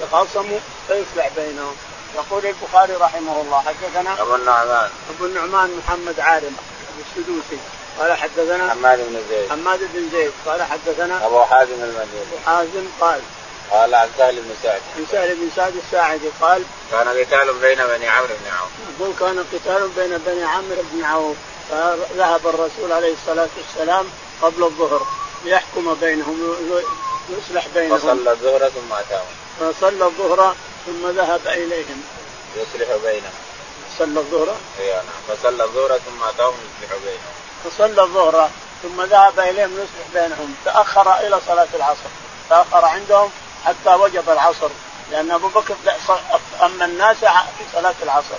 [SPEAKER 2] تخاصموا فيصلح بينهم. يقول البخاري رحمه الله حدثنا
[SPEAKER 1] أبو النعمان.
[SPEAKER 2] أبو النعمان محمد عالم السدوسي. قال حدثنا
[SPEAKER 1] حماد بن زيد.
[SPEAKER 2] حماد بن زيد. قال حدثنا
[SPEAKER 1] أبو حازم المديني.
[SPEAKER 2] أبو حازم قال
[SPEAKER 1] قال عن سهل بن سعد.
[SPEAKER 2] عن سهل بن سعد الساعدي قال
[SPEAKER 1] كان قتال بين بني عمرو بن عوف.
[SPEAKER 2] يقول كان قتال بين بني عمرو بن عوف فذهب الرسول عليه الصلاة والسلام قبل الظهر ليحكم بينهم يصلح بينهم.
[SPEAKER 1] فصلى الظهر ثم أتاهم.
[SPEAKER 2] فصلى الظهر ثم ذهب إليهم.
[SPEAKER 1] يصلح بينهم.
[SPEAKER 2] صلى الظهر؟
[SPEAKER 1] اي نعم. فصلى الظهر ثم أتاهم يصلح بينهم.
[SPEAKER 2] فصلى الظهر ثم ذهب إليهم يصلح بينهم. تأخر إلى صلاة العصر. تأخر عندهم حتى وجب العصر لأن أبو بكر أما الناس في صلاة العصر.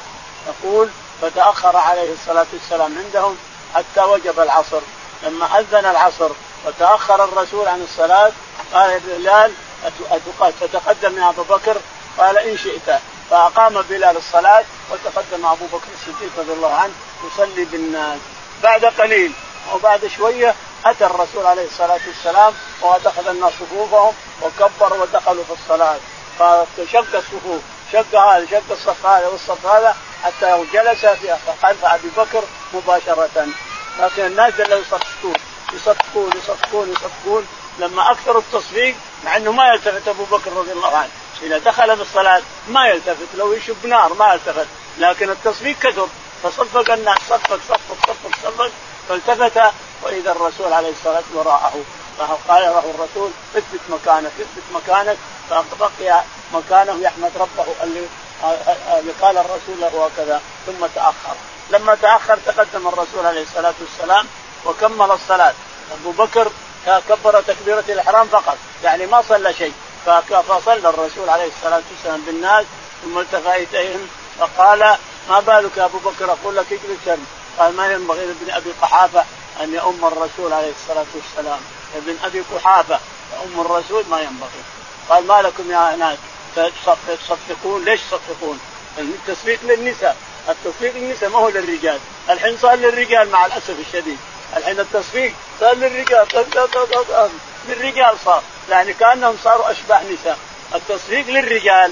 [SPEAKER 2] يقول فتأخر عليه الصلاة والسلام عندهم حتى وجب العصر. لما أذن العصر وتأخر الرسول عن الصلاة قال بلال تتقدم يا أبو بكر؟ قال إن شئت. فأقام بلال الصلاة وتقدم أبو بكر الصديق رضي الله عنه يصلي بالناس. بعد قليل أو بعد شوية أتى الرسول عليه الصلاة والسلام ودخل الناس صفوفهم وكبر ودخلوا في الصلاة. فشق الصفوف شق هذا شق الصف هذا والصف هذا حتى جلس في خلف أبي بكر مباشرة. لكن الناس جلسوا يصفقون يصفقون يصفقون يصفقون لما اكثروا التصفيق مع إنه ما يلتفت أبو بكر رضي الله عنه. إذا دخل بالصلاه ما يلتفت لو يشب نار ما يلتفت. لكن التصفيق كثر. فصفق الناس صفق صفق صفق صفق. فالتفت وإذا الرسول عليه الصلاة والسلام وراءه فقال له الرسول اثبت مكانك اثبت مكانك. فبقي مكانه يحمد ربه اللي قال الرسول له هكذا. ثم تأخر. لما تأخر تقدم الرسول عليه الصلاة والسلام وكمل الصلاة. أبو بكر كبر تكبيرة الإحرام فقط يعني ما صلى شيء. فصلى الرسول عليه الصلاة والسلام بالناس ثم التفت إليهم فقال ما بالك يا أبو بكر؟ أقول لك اجلس قال ما ينبغي لابن أبي قحافة أن يؤم الرسول عليه الصلاة والسلام. ابن أبي قحافة يؤم الرسول ما ينبغي. قال ما لكم يا ناس تصفقون؟ ليش تصفقون؟ التصفيق للنساء. التصفيق للنساء ما هو للرجال. الحين صار للرجال مع الأسف الشديد. الحين التصفيق صار للرجال. للرجال صار. يعني كأنهم صاروا اشباه نساء. التصفيق للرجال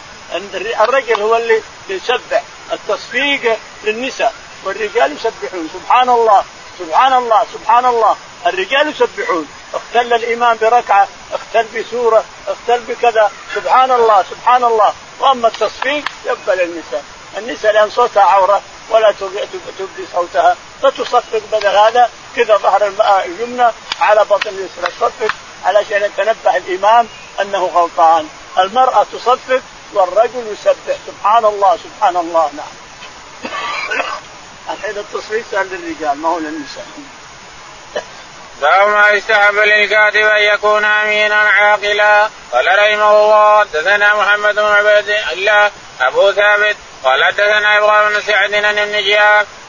[SPEAKER 2] الرجل هو اللي يسبح التصفيق للنساء. والرجال يسبحون. سبحان الله سبحان الله سبحان الله الرجال يسبحون. اختل الامام بركعة. اختل بسورة. اختل بكذا. سبحان الله سبحان الله واما التصفيق. يبقى للنساء النساء لأن صوتها عورة. ولا تبدي صوتها. فتصفق بدل هذا. كذا ظهر اليمنى على بطن اليسرى. تصفق علشان يتنبه الإمام أنه غلطان. المرأة تصفق والرجل يسبح. سبحان الله سبحان الله نعم. الحين التصفيق صار للرجال ما هو للنساء.
[SPEAKER 1] باب ما يستحب للكاتب أن يكون أمينا عاقلا. قال رحمه الله حدثنا محمد بن عبيد الله أبو ثابت. قال حدثنا إبراهيم بن سعد عن ابن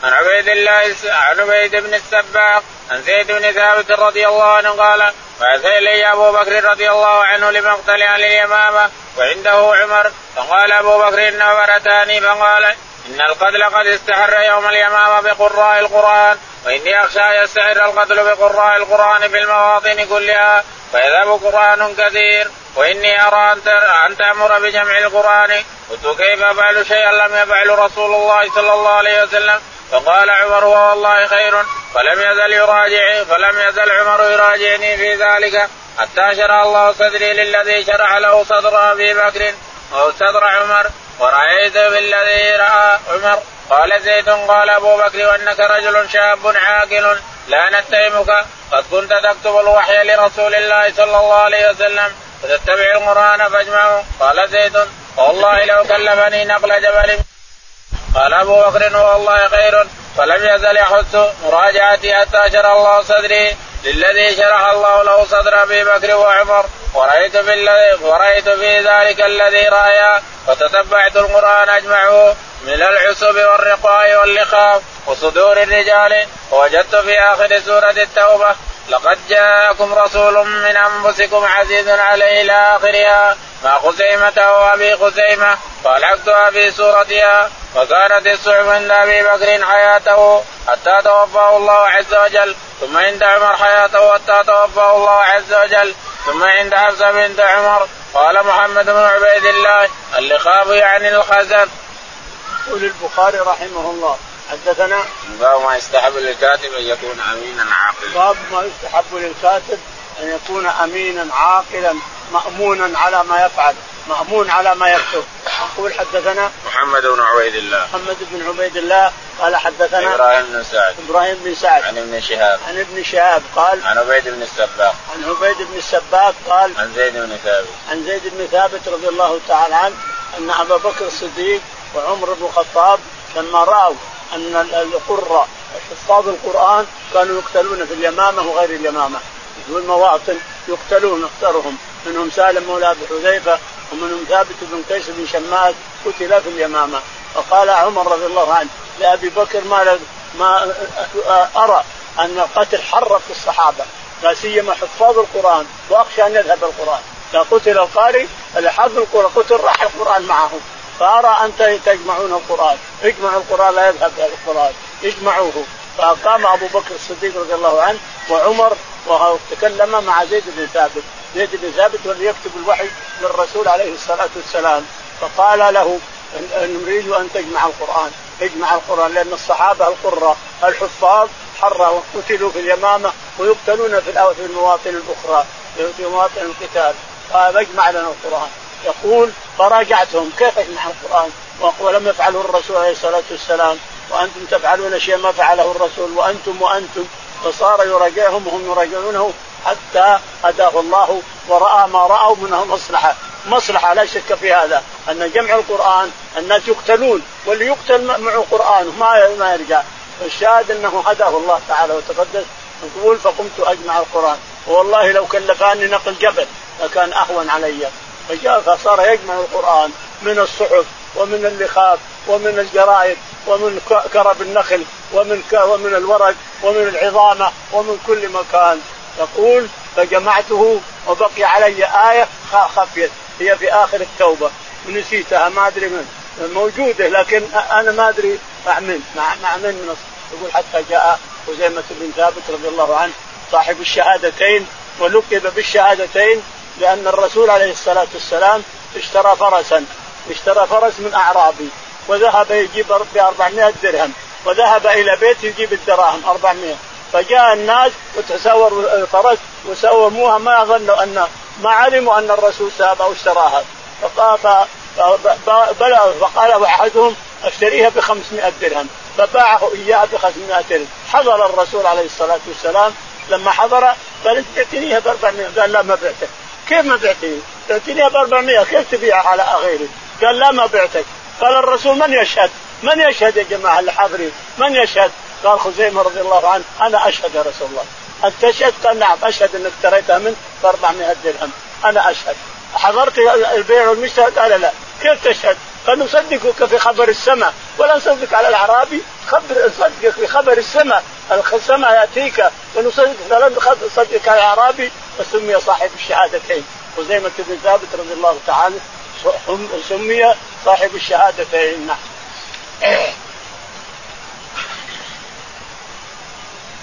[SPEAKER 1] عن عبيد الله عن عبيد بن السباق عن زيد بن ثابت رضي الله عنه قال بعث الي أبو بكر رضي الله عنه لمقتل أهل اليمامة وعنده عمر. فقال أبو بكر إنه اتاني فقال إن القتل قد استحر يوم اليمامة بقراء القرآن وإني أخشى يستحر القتل بقراء القرآن في المواطن كلها فيذهب قرآن كثير وإني أرى أن تأمر بجمع القرآن. قلت كيف أفعل شيئا لم يفعل رسول الله صلى الله عليه وسلم؟ فقال عمر والله خير فلم يزل يراجع فلم يزل عمر يراجعني في ذلك حتى شرع الله صدري للذي شرح له صدر أبي بكر. أو صدر عمر ورأيت بالذي رأى عمر. قال زيد قال أبو بكر وأنك رجل شاب عاقل. لا نتهمك. قد كنت تكتب الوحي لرسول الله صلى الله عليه وسلم فتتبع القرآن فاجمعه. قال زيد والله لو كلفني نقل جبل. قال أبو بكر والله خير. فلم يزل يحث مراجعتي حتى شرح الله صدري. للذي شرح الله له صدر ابي بكر وعمر. ورأيت في الذي ورأيت في ذلك الذي رأيا فتتبعت القرآن أجمعه من العصب والرقاء واللخاف وصدور الرجال. ووجدت في آخر سورة التوبة لقد جاءكم رسول من أنفسكم عزيز عليه إلى آخرها ما خزيمة وأبي خزيمة فألحقتها في سورتها. وكانت الصحف عند أبي بكر حياته حتى توفاه الله عز وجل ثم عند عمر حياته حتى توفاه الله عز وجل ثم عند حفصه بنت عمر. قال محمد بن عبيد الله اللخاف يعني الخزن.
[SPEAKER 2] يقول البخاري رحمه الله حدثنا
[SPEAKER 1] باب ما يستحب للكاتب أن يكون أمينا عاقلا.
[SPEAKER 2] باب ما يستحب للكاتب أن يكون أمينا عاقلا. مامونا على ما يفعل مأمون على ما يكتب. يقول حدثنا
[SPEAKER 1] محمد بن عبيد الله.
[SPEAKER 2] محمد بن عبيد الله. قال حدثنا
[SPEAKER 1] إبراهيم بن سعد.
[SPEAKER 2] إبراهيم بن سعد.
[SPEAKER 1] عن ابن شهاب.
[SPEAKER 2] عن ابن شهاب قال
[SPEAKER 1] عن عبيد بن السباق.
[SPEAKER 2] عن عبيد بن السباق قال
[SPEAKER 1] عن زيد بن ثابت.
[SPEAKER 2] عن زيد بن ثابت رضي الله تعالى عنه أن أبا بكر الصديق وعمر بن الخطاب لما رأوا أن القراء حفاظ القرآن كانوا يقتلون في اليمامة وغير اليمامة. في المواطن يقتلون اختارهم منهم سالم مولى أبي حذيفة ومنهم ثابت بن قيس بن شماس قتل في اليمامة. فقال عمر رضي الله عنه لأبي بكر ما ما أرى أن القتل حرف الصحابة لا سيما حفاظ القرآن وأخشى أن يذهب القرآن. إذا قتل القارئ اللي حفظ القرآن قتل راح القرآن معهم. فأرى إن تجمعون القرآن، اجمعوا القرآن لا يذهب القرآن، اجمعوه، فقام أبو بكر الصديق رضي الله عنه وعمر وتكلم مع زيد بن ثابت، زيد بن ثابت هو اللي يكتب الوحي للرسول عليه الصلاة والسلام، فقال له نريد إن تجمع القرآن، اجمع القرآن لأن الصحابة القراء الحفاظ حروا قتلوا في اليمامة ويقتلون في المواطن الأخرى في مواطن القتال، قال اجمع لنا القرآن، يقول فراجعتهم كيف يجمع القرآن؟ ولم يفعله الرسول عليه الصلاة والسلام. وأنتم تفعلون شيئا ما فعله الرسول وأنتم وأنتم. فصار يراجعهم وهم يراجعونه حتى هداه الله ورأى ما رأوا منه مصلحة. مصلحة لا شك في هذا أن جمع القرآن الناس يقتلون. واللي يقتل معه قران ما ما يرجع. الشاهد أنه هداه الله تعالى وتقدس. يقول فقمت أجمع القرآن. والله لو كلفاني نقل جبل لكان أهون علي. فجاء فصار يجمع القرآن من الصحف ومن اللخاف ومن الجرائد ومن كرب النخل ومن ومن الورق ومن العظامة ومن كل مكان. يقول فجمعته وبقي علي آية خفيت هي في آخر التوبة. ونسيتها ما أدري من. موجودة لكن أنا ما أدري مع من. مع, مع من من يقول حتى جاء خزيمة بن ثابت رضي الله عنه صاحب الشهادتين ولقب بالشهادتين لأن الرسول عليه الصلاة والسلام اشترى فرسا اشترى فرس من أعرابي. وذهب يجيب ب 400 درهم وذهب إلى بيت يجيب الدراهم 400 فجاء الناس وتساوروا الفرس وسوموها ما ظنوا أن ما علموا أن الرسول سابها واشتراها فقال أحدهم أشتريها ب 500 درهم فباعه اياه ب 500 ريال حضر الرسول عليه الصلاة والسلام. لما حضر قال بعتنيها ب 400 قال لا ما بعتك. كيف ما بعتني؟ بعتنيها ب 400 كيف تبيعها على غيري؟ قال لا ما بعتك. قال الرسول من يشهد؟ من يشهد يا جماعة اللي حاضرين؟ من يشهد؟ قال خزيمة رضي الله عنه أنا أشهد يا رسول الله أنت تشهد؟ قال نعم أشهد إنك اشتريتها منك ب 400 درهم أنا أشهد حضرت البيع والمشتري قال لا كيف تشهد؟ فنصدقك في خبر السماء ولا نصدق على الأعرابي خبر نصدقك في خبر السماء السماء يأتيك ونصدق فلا نصدقك على الأعرابي فسمي صاحب الشهادتين خزيمة بن ثابت رضي الله تعالى سمي صاحب الشهادتين. نعم.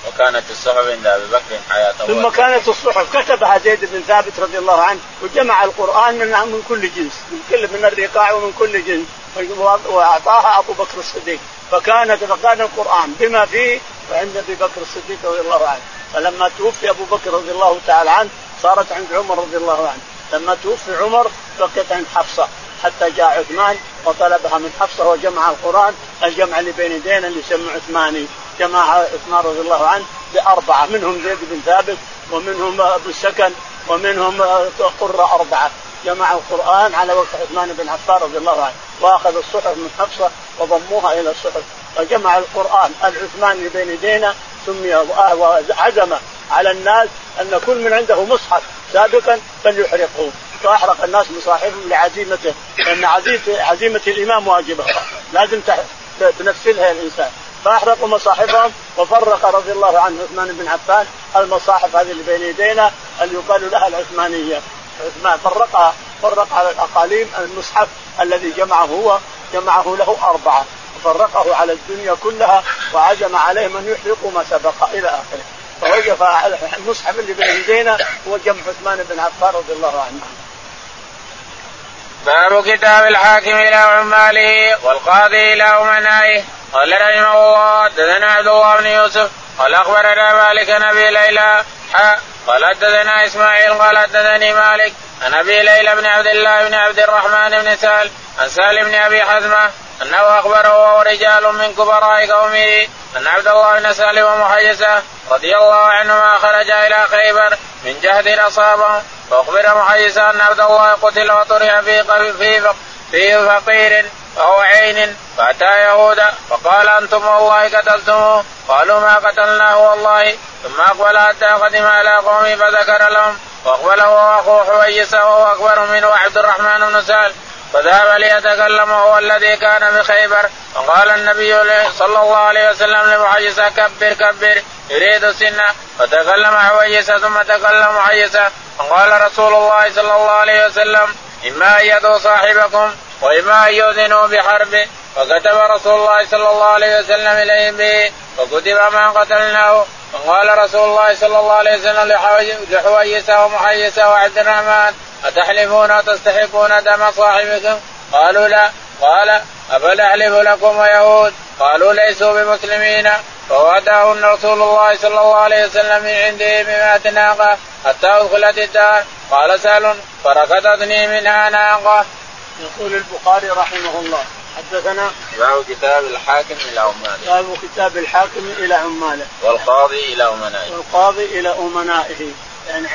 [SPEAKER 1] وكانت الصحف عند أبي بكر حياته
[SPEAKER 2] ثم كانت الصحف كتبها زيد بن ثابت رضي الله عنه وجمع القرآن من من كل جنس من كل من الرقاع ومن كل جنس وأعطاها أبو بكر الصديق. فكانت فكان القرآن بما فيه وعند أبي بكر الصديق رضي الله عنه. فلما توفي أبو بكر رضي الله تعالى عنه صارت عند عمر رضي الله عنه. لما توفي عمر بقيت عند حفصة حتى جاء عثمان وطلبها من حفصة وجمع القرآن الجمع اللي بين يدينا اللي يسمى عثماني. جمع عثمان رضي الله عنه بأربعة منهم زيد بن ثابت ومنهم أبو السكن ومنهم قرة أربعة. جمع القرآن على وقت عثمان بن عفان رضي الله عنه وأخذ الصحف من حفصة وضموها إلى الصحف. فجمع القرآن العثمان اللي بين يدينا سمي وعزم على الناس أن كل من عنده مصحف سابقا فليحرقه. فأحرق الناس مصاحفهم لعزيمته لأن عزيمة الإمام واجبة. لازم تنفذها الإنسان. فأحرقوا مصاحفهم وفرق رضي الله عنه عثمان بن عفان المصاحف هذه اللي بين يدينا اللي يقال لها العثمانية. عثمان فرقها فرق على الأقاليم المصحف الذي جمعه هو جمعه له أربعة. وفرقه على الدنيا كلها وعزم عليهم ان يحرقوا ما سبق إلى آخره. فوقف المصحف اللي بين يدينا هو جمع عثمان بن عفان رضي الله عنه.
[SPEAKER 1] باب كتاب الحاكم إلى عماله والقاضي إلى أمنائه. قال رحمه الله حدثنا عبد الله بن يوسف. قال أخبرنا مالك عن أبي ليلى. قال حدثنا إسماعيل قال حدثني مالك عن أبي ليلى بن عبد الله بن عبد الرحمن بن سال عن سالم بن أبي حزمة أنه أخبره وهو رجال من كبراء قومه أن عبد الله بن سالم ومحيصه رضي الله عنهما خرج إلى خيبر من جهد اصابه فأخبر محيصه أن عبد الله قتل وطرح في في في فقير وهو عين. فأتى يهودا فقال أنتم والله قتلتموه. قالوا ما قتلناه والله. ثم أقبل حتى قدم على قومه فذكر لهم. واقبل هو اخوه حويس وهو أكبر منه عبد الرحمن بن سهل فذهب ليتكلم وهو الذي كان بخيبر فقال النبي صلى الله عليه وسلم لمحيص كبر كبر يريد السنة فتكلم حويس ثم تكلم محيص فقال رسول الله صلى الله عليه وسلم إما أن يدعو صاحبكم وإما أن يؤذنوا بحرب. فكتب رسول الله صلى الله عليه وسلم إليهم به وكتب ما قتلناه. فقال رسول الله صلى الله عليه وسلم لحويسة ومحيسة وعبد الرحمن أتحلفون وتستحقون دم صاحبكم؟ قالوا لا. قال أفلا أحلف لكم ويهود قالوا ليسوا بمسلمين. فوعدهن رسول الله صلى الله عليه وسلم من عنده بمائة ناقة حتى أدخلت الدار. قال سهل فركضتني منها ناقة.
[SPEAKER 2] يقول البخاري رحمه الله حدثنا
[SPEAKER 1] باب كتاب الحاكم إلى عماله
[SPEAKER 2] باب كتاب الحاكم إلى عماله
[SPEAKER 1] والقاضي إلى امنائه
[SPEAKER 2] والقاضي إلى امنائه يعني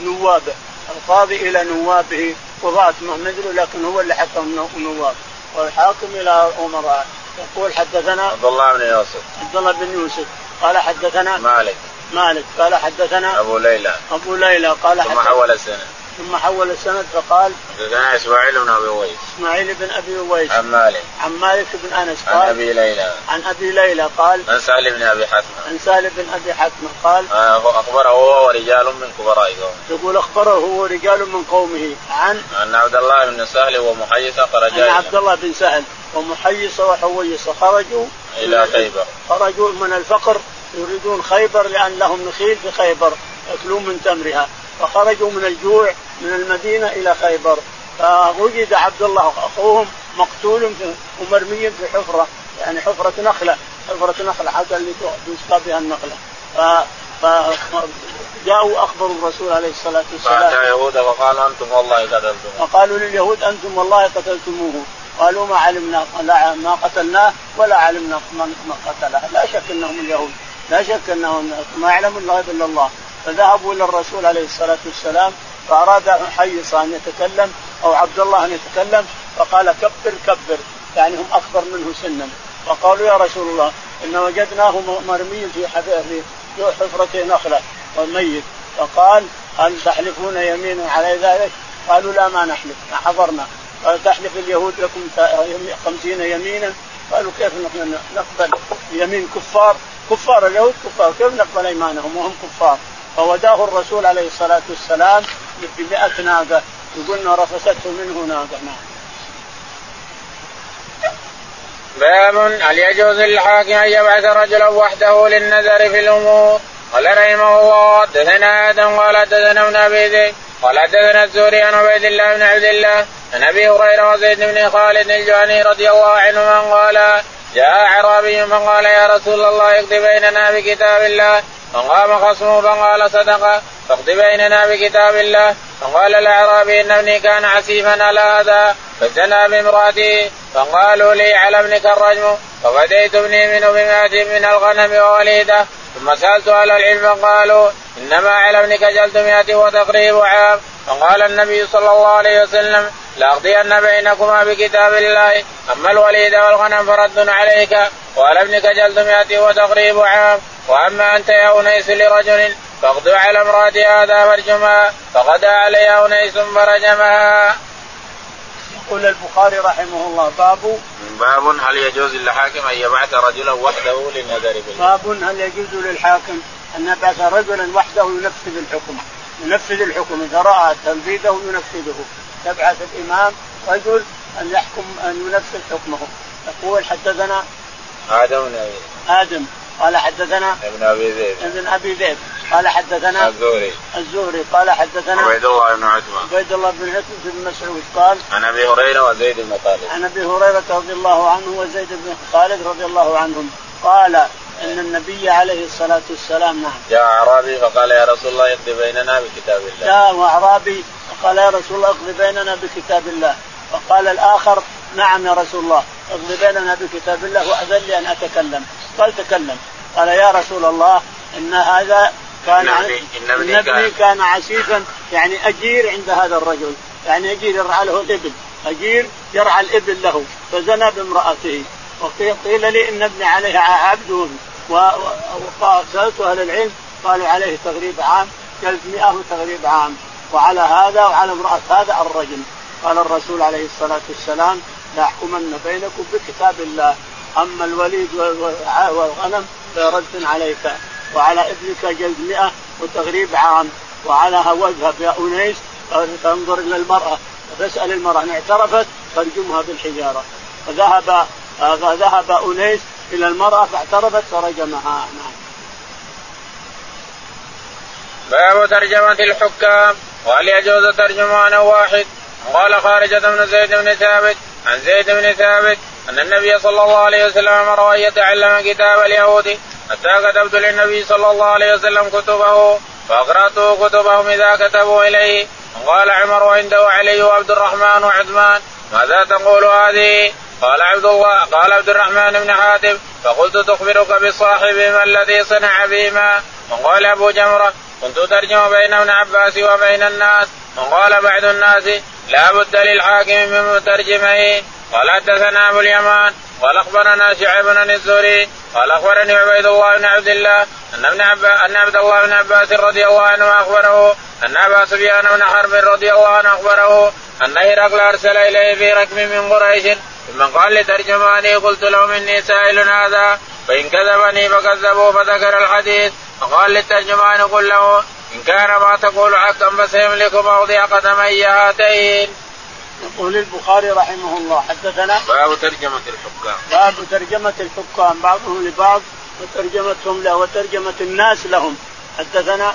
[SPEAKER 2] نوابه القاضي إلى نوابه قضاة ما ندري لكن هو اللي حكم نواب. والحاكم إلى امراء يقول حدثنا
[SPEAKER 1] عبد الله بن يوسف.
[SPEAKER 2] عبد الله بن يوسف. قال حدثنا
[SPEAKER 1] مالك.
[SPEAKER 2] مالك. قال حدثنا
[SPEAKER 1] أبو ليلى.
[SPEAKER 2] أبو ليلى. قال
[SPEAKER 1] ثم حول السنة
[SPEAKER 2] ثم حول السند فقال
[SPEAKER 1] حدثنا إسماعيل بن أبي اويس
[SPEAKER 2] إسماعيل بن أبي اويس
[SPEAKER 1] عن مالك.
[SPEAKER 2] عن مالك بن أنس قال
[SPEAKER 1] عن أبي ليلى.
[SPEAKER 2] عن أبي ليلى قال
[SPEAKER 1] عن سالم بن أبي حتمه
[SPEAKER 2] عن سالم بن أبي حتمه قال
[SPEAKER 1] آه أخبره هو ورجال من كبراء قومه.
[SPEAKER 2] يقول أخبره هو ورجال من قومه. عن
[SPEAKER 1] عن عبد الله بن سهل ومحيصه خرجا
[SPEAKER 2] عن عبد الله بن سهل ومحيصه وحويصه خرجوا
[SPEAKER 1] إلى خيبر.
[SPEAKER 2] خرجوا من الفقر يريدون خيبر لأن لهم نخيل في خيبر يأكلون من تمرها. فخرجوا من الجوع من المدينة إلى خيبر. فوجد عبد الله أخوهم مقتول ومرمي في حفرة يعني حفرة نخلة حفرة نخلة حتى اللي تسقى بها النخلة. ف فجاءوا أخبروا الرسول عليه الصلاة والسلام.
[SPEAKER 1] فاتى يهود فقالوا أنتم والله قتلتموه.
[SPEAKER 2] فقالوا لليهود أنتم والله قتلتموه. قالوا ما علمنا لا ما قتلناه ولا علمنا من قتله. لا شك أنهم اليهود. لا شك أنهم ما يعلمون الغيب إلا الله. فذهبوا إلى الرسول عليه الصلاة والسلام فأراد حيص أن يتكلم أو عبد الله أن يتكلم فقال كبر كبر. يعني هم أكبر منه سنا. فقالوا يا رسول الله إن وجدناه مرمي في في حفرة نخلة وميت. فقال هل تحلفون يمينا على ذلك؟ قالوا لا ما نحلف حضرنا. قال تحلف اليهود لكم خمسين يمينا؟ قالوا كيف نقبل يمين كفار؟ كفار اليهود كفار كيف نقبل أيمانهم وهم كفار؟ فوداه الرسول عليه الصلاة والسلام بمئة ناقة. يقولنا رفسته منه ناقة نعم
[SPEAKER 1] باب هل يجوز للحاكم أن يبعث رجلا وحده للنذر في الأمور؟ قال رحمه الله حدثنا آدم قال حدثنا ابن أبي ذئب قال حدثنا الزهري عن عبيد الله بن عبد الله عن أبي هريرة وزيد بن خالد الجهني رضي الله عنه من قال جاء أعرابي فقال يا رسول الله اقض بيننا بكتاب الله. فقام خصمه فقال صدق. فاقض بيننا بكتاب الله. فقال الأعرابي إن ابني كان عسيفا على هذا. فزنى بامراته فقالوا لي على ابنك الرجم. ففديت ابني منه بمائة من الغنم ووليدة. ثم سألت أهل العلم قالوا إنما على ابنك جلد مئة وتقريب عام. فقال النبي صلى الله عليه وسلم لأقضين بينكما بكتاب الله. أما الوليد والغنم فرد عليك. وعلى ابنك جلد مئة وتقريب عام. وأما أنت يا أنيس لرجل فاقض على امرأة هذا فرجمها فغدا عليها أنيس فرجمها.
[SPEAKER 2] يقول البخاري رحمه الله باب.
[SPEAKER 1] باب هل يجوز للحاكم أن يبعث رجلا وحده للنذر
[SPEAKER 2] بالله؟ باب هل يجوز للحاكم أن يبعث رجلا وحده ينفذ الحكم ينفذ الحكم إذا رأى تنفيذه ينفذه. يبعث الإمام رجل أن يحكم أن ينفذ حكمه. يقول حدثنا
[SPEAKER 1] آدم
[SPEAKER 2] آدم. قال حدثنا
[SPEAKER 1] ابن أبي ذئب.
[SPEAKER 2] ابن أبي ذئب. قال حدثنا
[SPEAKER 1] الزهري.
[SPEAKER 2] الزهري. قال حدثنا
[SPEAKER 1] عبيد الله بن عثمان
[SPEAKER 2] عبيد الله بن عثمان بن مسعود قال
[SPEAKER 1] عن أبي هريرة وزيد بن خالد.
[SPEAKER 2] عن أبي هريرة رضي الله عنه وزيد بن خالد رضي الله عنهم. قال إن النبي عليه الصلاة والسلام نعم.
[SPEAKER 1] جاء أعرابي فقال يا رسول الله اقضي بيننا بكتاب الله.
[SPEAKER 2] جاء أعرابي فقال يا رسول الله اقضي بيننا بكتاب الله. فقال الآخر نعم يا رسول الله اقضي بيننا بكتاب الله وأذن لي أن أتكلم. قال تكلم. قال يا رسول الله إن هذا كان إن ابني كان, كان عسيفا يعني أجير عند هذا الرجل. يعني أجير يرعى له الإبل. أجير يرعى الإبل له فزنى بامرأته. وقيل لي إن ابني عليه عبد وسالت أهل العلم. قالوا عليه تغريب عام. جلد 100 وتغريب عام. وعلى هذا وعلى امرأة هذا الرجل. قال الرسول عليه الصلاة والسلام لاحكمن بينكم بكتاب الله. أما الوليد والغنم فرد عليك وعلى ابنك جلد مئة وتغريب عام وعلى واذهب يا أنيس تنظر إلى المرأة وتسال المرأة إن اعترفت فارجمها بالحجارة فذهب فذهب أنيس إلى المرأة فاعترفت فرجمها نعم.
[SPEAKER 1] باب ترجمة الحكام وهل يجوز ترجمان واحد؟ قال خارجة بن زيد بن ثابت عن زيد بن ثابت أن النبي صلى الله عليه وسلم أمر أن يتعلم كتاب اليهود حتى كتبت للنبي صلى الله عليه وسلم كتبه فأقرأته كتبهم إذا كتبوا إليه. وقال عمر وعنده علي وعبد الرحمن وعثمان ماذا تقول هذه؟ قال عبد الله قال عبد الرحمن بن حاتم فقلت تخبرك بصاحبهما الذي صنع بهما. وقال أبو جمرة كنت ترجم بين ابن عباس وبين الناس. وقال بعض الناس لا بد للحاكم من مترجمه. قال حدثنا أبو اليمان قال أخبرنا شعيب بن الزهري قال أخبرني عبيد الله بن عبد الله أن ابن أن عبد الله بن عباس رضي الله عنه أخبره أن أبا سفيان بن حرب رضي الله عنه أخبره أن هرقل أرسل إليه في ركب من قريش ثم قال لترجماني قلت لهم إني سائل هذا فإن كذبني فكذبوا فذكر الحديث فقال للترجمان قل له إن كان ما تقول حقا فسيملك موضع قدمي هاتين.
[SPEAKER 2] يقول البخاري رحمه الله حدثنا
[SPEAKER 1] باب ترجمة الحكام
[SPEAKER 2] باب ترجمة الحكام بعضهم لبعض وترجمتهم له وترجمة الناس لهم حدثنا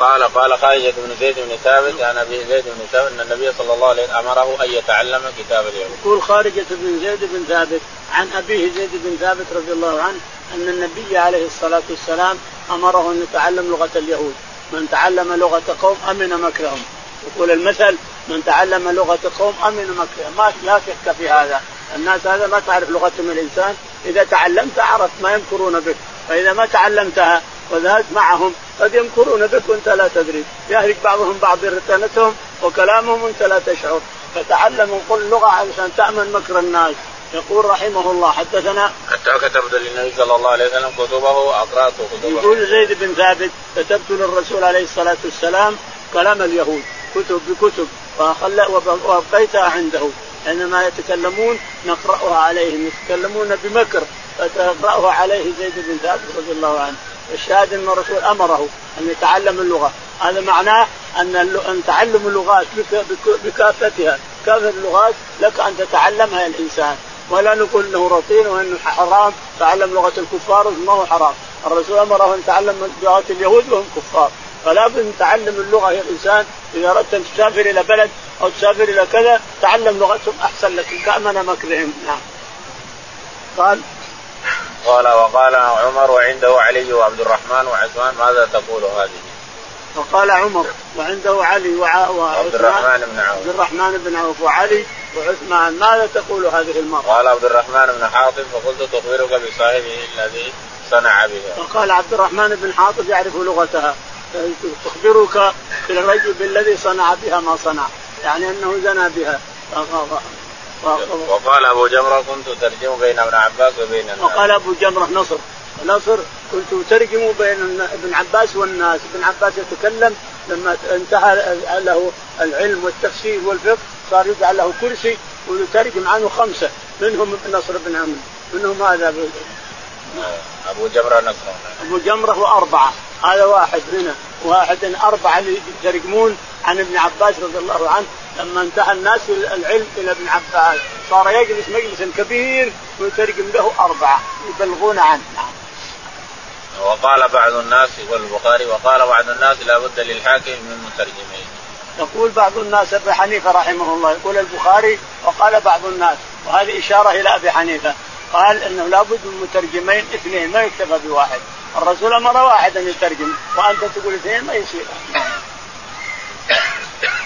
[SPEAKER 1] قال قال خارجة بن زيد بن ثابت عن أبي زيد بن ثابت أن النبي صلى الله عليه وسلم أمره أن يتعلم كتاب اليهود.
[SPEAKER 2] يقول خارجة بن زيد بن ثابت عن أبيه زيد بن ثابت رضي الله عنه أن النبي عليه الصلاة والسلام أمره أن يتعلم لغة اليهود، من تعلم لغة قوم أمن مكرهم. يقول المثل من تعلم لغة قوم أمن مكه ما لا شك في هذا. الناس هذا ما تعرف لغتهم الإنسان. إذا تعلمت عرفت ما يمكرون بك. فإذا ما تعلمتها وذهبت معهم قد يمكرون بك وأنت لا تدري. يهلك بعضهم بعض رتانتهم وكلامهم وأنت لا تشعر. فتعلموا كل لغة علشان تأمن مكر الناس. يقول رحمه الله حدثنا
[SPEAKER 1] حتى كتبت للنبي صلى الله عليه وسلم كتبه واقرات كتبه.
[SPEAKER 2] يقول زيد بن ثابت كتبت للرسول عليه الصلاة والسلام كلام اليهود كتب بكتب وابقيتها عنده. حينما يتكلمون نقرأها عليهم يتكلمون بمكر فتقرأها عليه زيد بن ثابت رضي الله عنه. الشاهد أن الرسول أمره أن يتعلم اللغة. هذا معناه أن أن تعلم اللغات بكافتها. كافه اللغات لك أن تتعلمها الإنسان. ولا نقول إنه رطين وإنه حرام تعلم لغة الكفار ما هو حرام. الرسول أمره أن يتعلم لغة اليهود وهم كفار. فلا بد أن تعلم اللغة يا الانسان إذا أردت أن تسافر إلى بلد أو تسافر إلى كذا تعلم لغتهم أحسن لك. كأمن مكرهم نعم. قال
[SPEAKER 1] قال وقال عمر وعنده علي وعبد الرحمن وعثمان ماذا تقول هذه؟
[SPEAKER 2] وقال عمر وعنده علي
[SPEAKER 1] وعبد الرحمن بن عوف.
[SPEAKER 2] عبد الرحمن بن عوف وعلي وعثمان ماذا تقول هذه المرأة؟
[SPEAKER 1] قال عبد الرحمن بن حاطب فقلت تخبرك بصاحبه الذي صنع بها.
[SPEAKER 2] وقال عبد الرحمن بن حاطب يعرف لغتها تخبرك بالرجل بالذي صنع بها ما صنع يعني أنه زنى بها
[SPEAKER 1] وقال أبو جمرة كنت أترجم بين ابن عباس وبين الناس
[SPEAKER 2] وقال أبو جمرة نصر نصر كنت أترجم بين ابن عباس والناس ابن عباس يتكلم لما انتهى له العلم والتفسير والفقه صار يجعل له كرسي ويترجم عنه خمسة. منهم نصر بن عمرو منهم هذا
[SPEAKER 1] أبو جمرة نصر.
[SPEAKER 2] أبو جمرة وأربعة. هذا واحد هنا واحد أربعة اللي يترجمون عن ابن عباس رضي الله عنه. لما انتهى الناس العلم إلى ابن عباس. صار يجلس مجلس كبير ويترجم له أربعة. يبلغون عنه. نعم.
[SPEAKER 1] وقال بعض الناس يقول البخاري وقال بعض الناس لا بد للحاكم من مترجمين.
[SPEAKER 2] يقول بعض الناس أبي حنيفة رحمه الله يقول البخاري وقال بعض الناس وهذه إشارة إلى أبي حنيفة قال إنه لابد من مترجمين اثنين ما يكتفى بواحد. الرسول أمر واحد أن يترجم وأنت تقول اثنين ما يصير.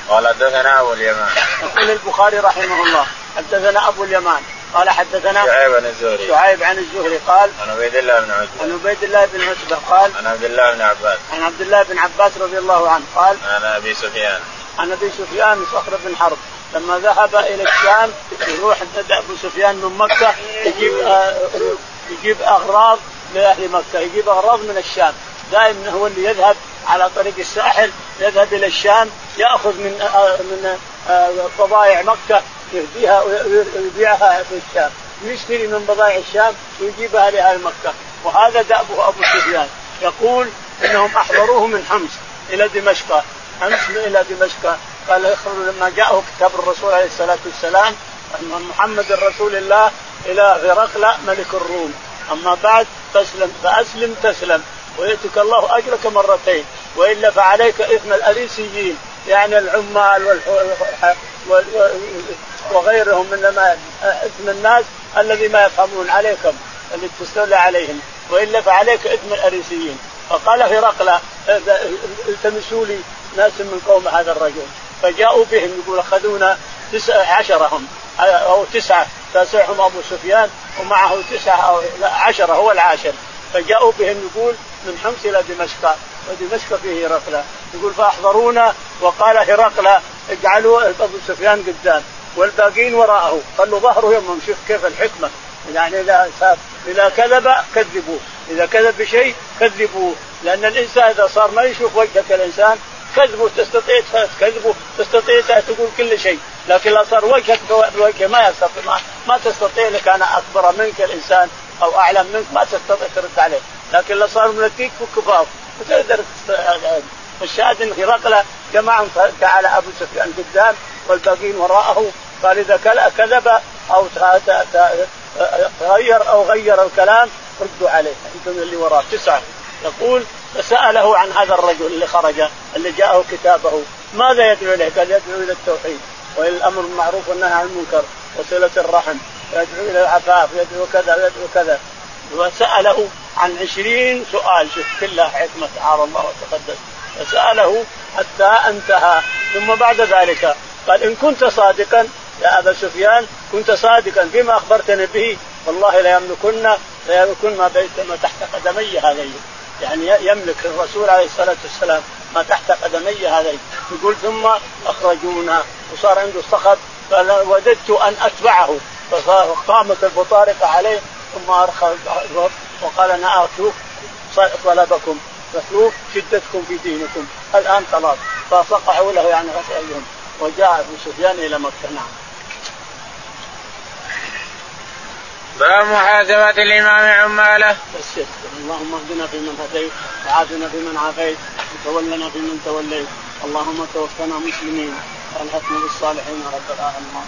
[SPEAKER 1] قال حدثنا أبو اليمان.
[SPEAKER 2] يقول البخاري رحمه الله حدثنا أبو اليمان قال حدثنا
[SPEAKER 1] شعيب عن الزهري.
[SPEAKER 2] شعيب عن الزهري قال
[SPEAKER 1] عن عبيد الله بن عتبة.
[SPEAKER 2] عن عبيد الله بن عتبة قال
[SPEAKER 1] عن عبد الله بن عباس.
[SPEAKER 2] عن عبد الله بن عباس رضي الله عنه قال
[SPEAKER 1] عن أبي سفيان.
[SPEAKER 2] عن ابي سفيان صخر بن حرب. لما ذهب إلى الشام يروح أبو سفيان من مكة يجيب آه يجيب أغراض لأهل مكة يجيب أغراض من الشام. دائما هو اللي يذهب على طريق الساحل يذهب إلى الشام يأخذ من آه من بضائع آه مكة يهديها ويبيعها في الشام. يشتري من بضائع الشام ويجيبها لأهل مكة. وهذا دأبه أبو سفيان. يقول إنهم أحضروه من حمص إلى دمشق. حمص إلى دمشق قال لما جاءه كتاب الرسول عليه الصلاه والسلام محمد رسول الله إلى هرقل ملك الروم اما بعد فاسلم فاسلم تسلم ويؤتك الله اجرك مرتين والا فعليك اثم الاريسيين يعني العمال وغيرهم من اثم الناس الذي ما يفهمون عليكم اللي تستولى عليهم والا فعليك اثم الاريسيين فقال هرقل التمسوا لي ناس من قوم هذا الرجل. فجاءوا بهم يقول أخذونا تسعة عشرة هم أو تسعة. تاسعهم أبو سفيان ومعه تسعة أو عشرة هو العاشر. فجاءوا بهم يقول من حمص إلى دمشق. ودمشق فيه هرقل يقول فأحضرونا وقال هرقل اجعلوا أبو سفيان قدام. والباقين وراءه. خلوا ظهره يمهم شوف كيف الحكمة. يعني إذا إذا كذب كذبوه إذا كذب بشيء كذبوه لأن الإنسان إذا صار ما يشوف وجهك الإنسان كذبه تستطيع كذبه تستطيع تقول كل شيء لكن لو صار وجهك بوجهه ما يستطيع ما, ما تستطيع لك أنا أكبر منك الإنسان أو أعلم منك ما تستطيع ترد عليه. لكن لو صار منكيك وكفاف وتقدر الشاهد إن هرقل جمعهم جعل أبو سفيان قدام والباقين وراءه قال إذا كذب أو تغير أو غير الكلام ردوا عليه. أنتم اللي وراه تسعة. يقول فسأله عن هذا الرجل اللي خرج اللي جاءه كتابه. ماذا يدعو إليه؟ قال يدعو إلى التوحيد والى الامر بالمعروف والنهي عن المنكر وصلة الرحم. يدعو إلى العفاف يدعو كذا يدعو كذا. وسأله عن عشرين سؤال. شوف كلها حكمة تعالى الله وتقدس. فساله حتى انتهى. ثم بعد ذلك قال إن كنت صادقا يا أبا سفيان كنت صادقا فيما أخبرتني به والله لا يملكن لا يملكن ما ما تحت قدمي هذين يعني يملك الرسول عليه الصلاة والسلام ما تحت قدمي هذين. يقول ثم أخرجونا. وصار عنده صخب قال وددت أن أتبعه. فقامت البطارقه عليه ثم أرخى وقال أنا أشوف طلبكم أشوف شدتكم في دينكم. الآن خلاص. فصقعوا له يعني غسلهم وجاء أبو سفيان إلى مكة. نعم.
[SPEAKER 1] باب محاسبة الإمام عماله.
[SPEAKER 2] اللهم اهدنا فيمن هديت وعافنا فيمن عافيت وتولنا فيمن توليت اللهم توفنا مسلمين والحقنا بالصالحين رب العالمين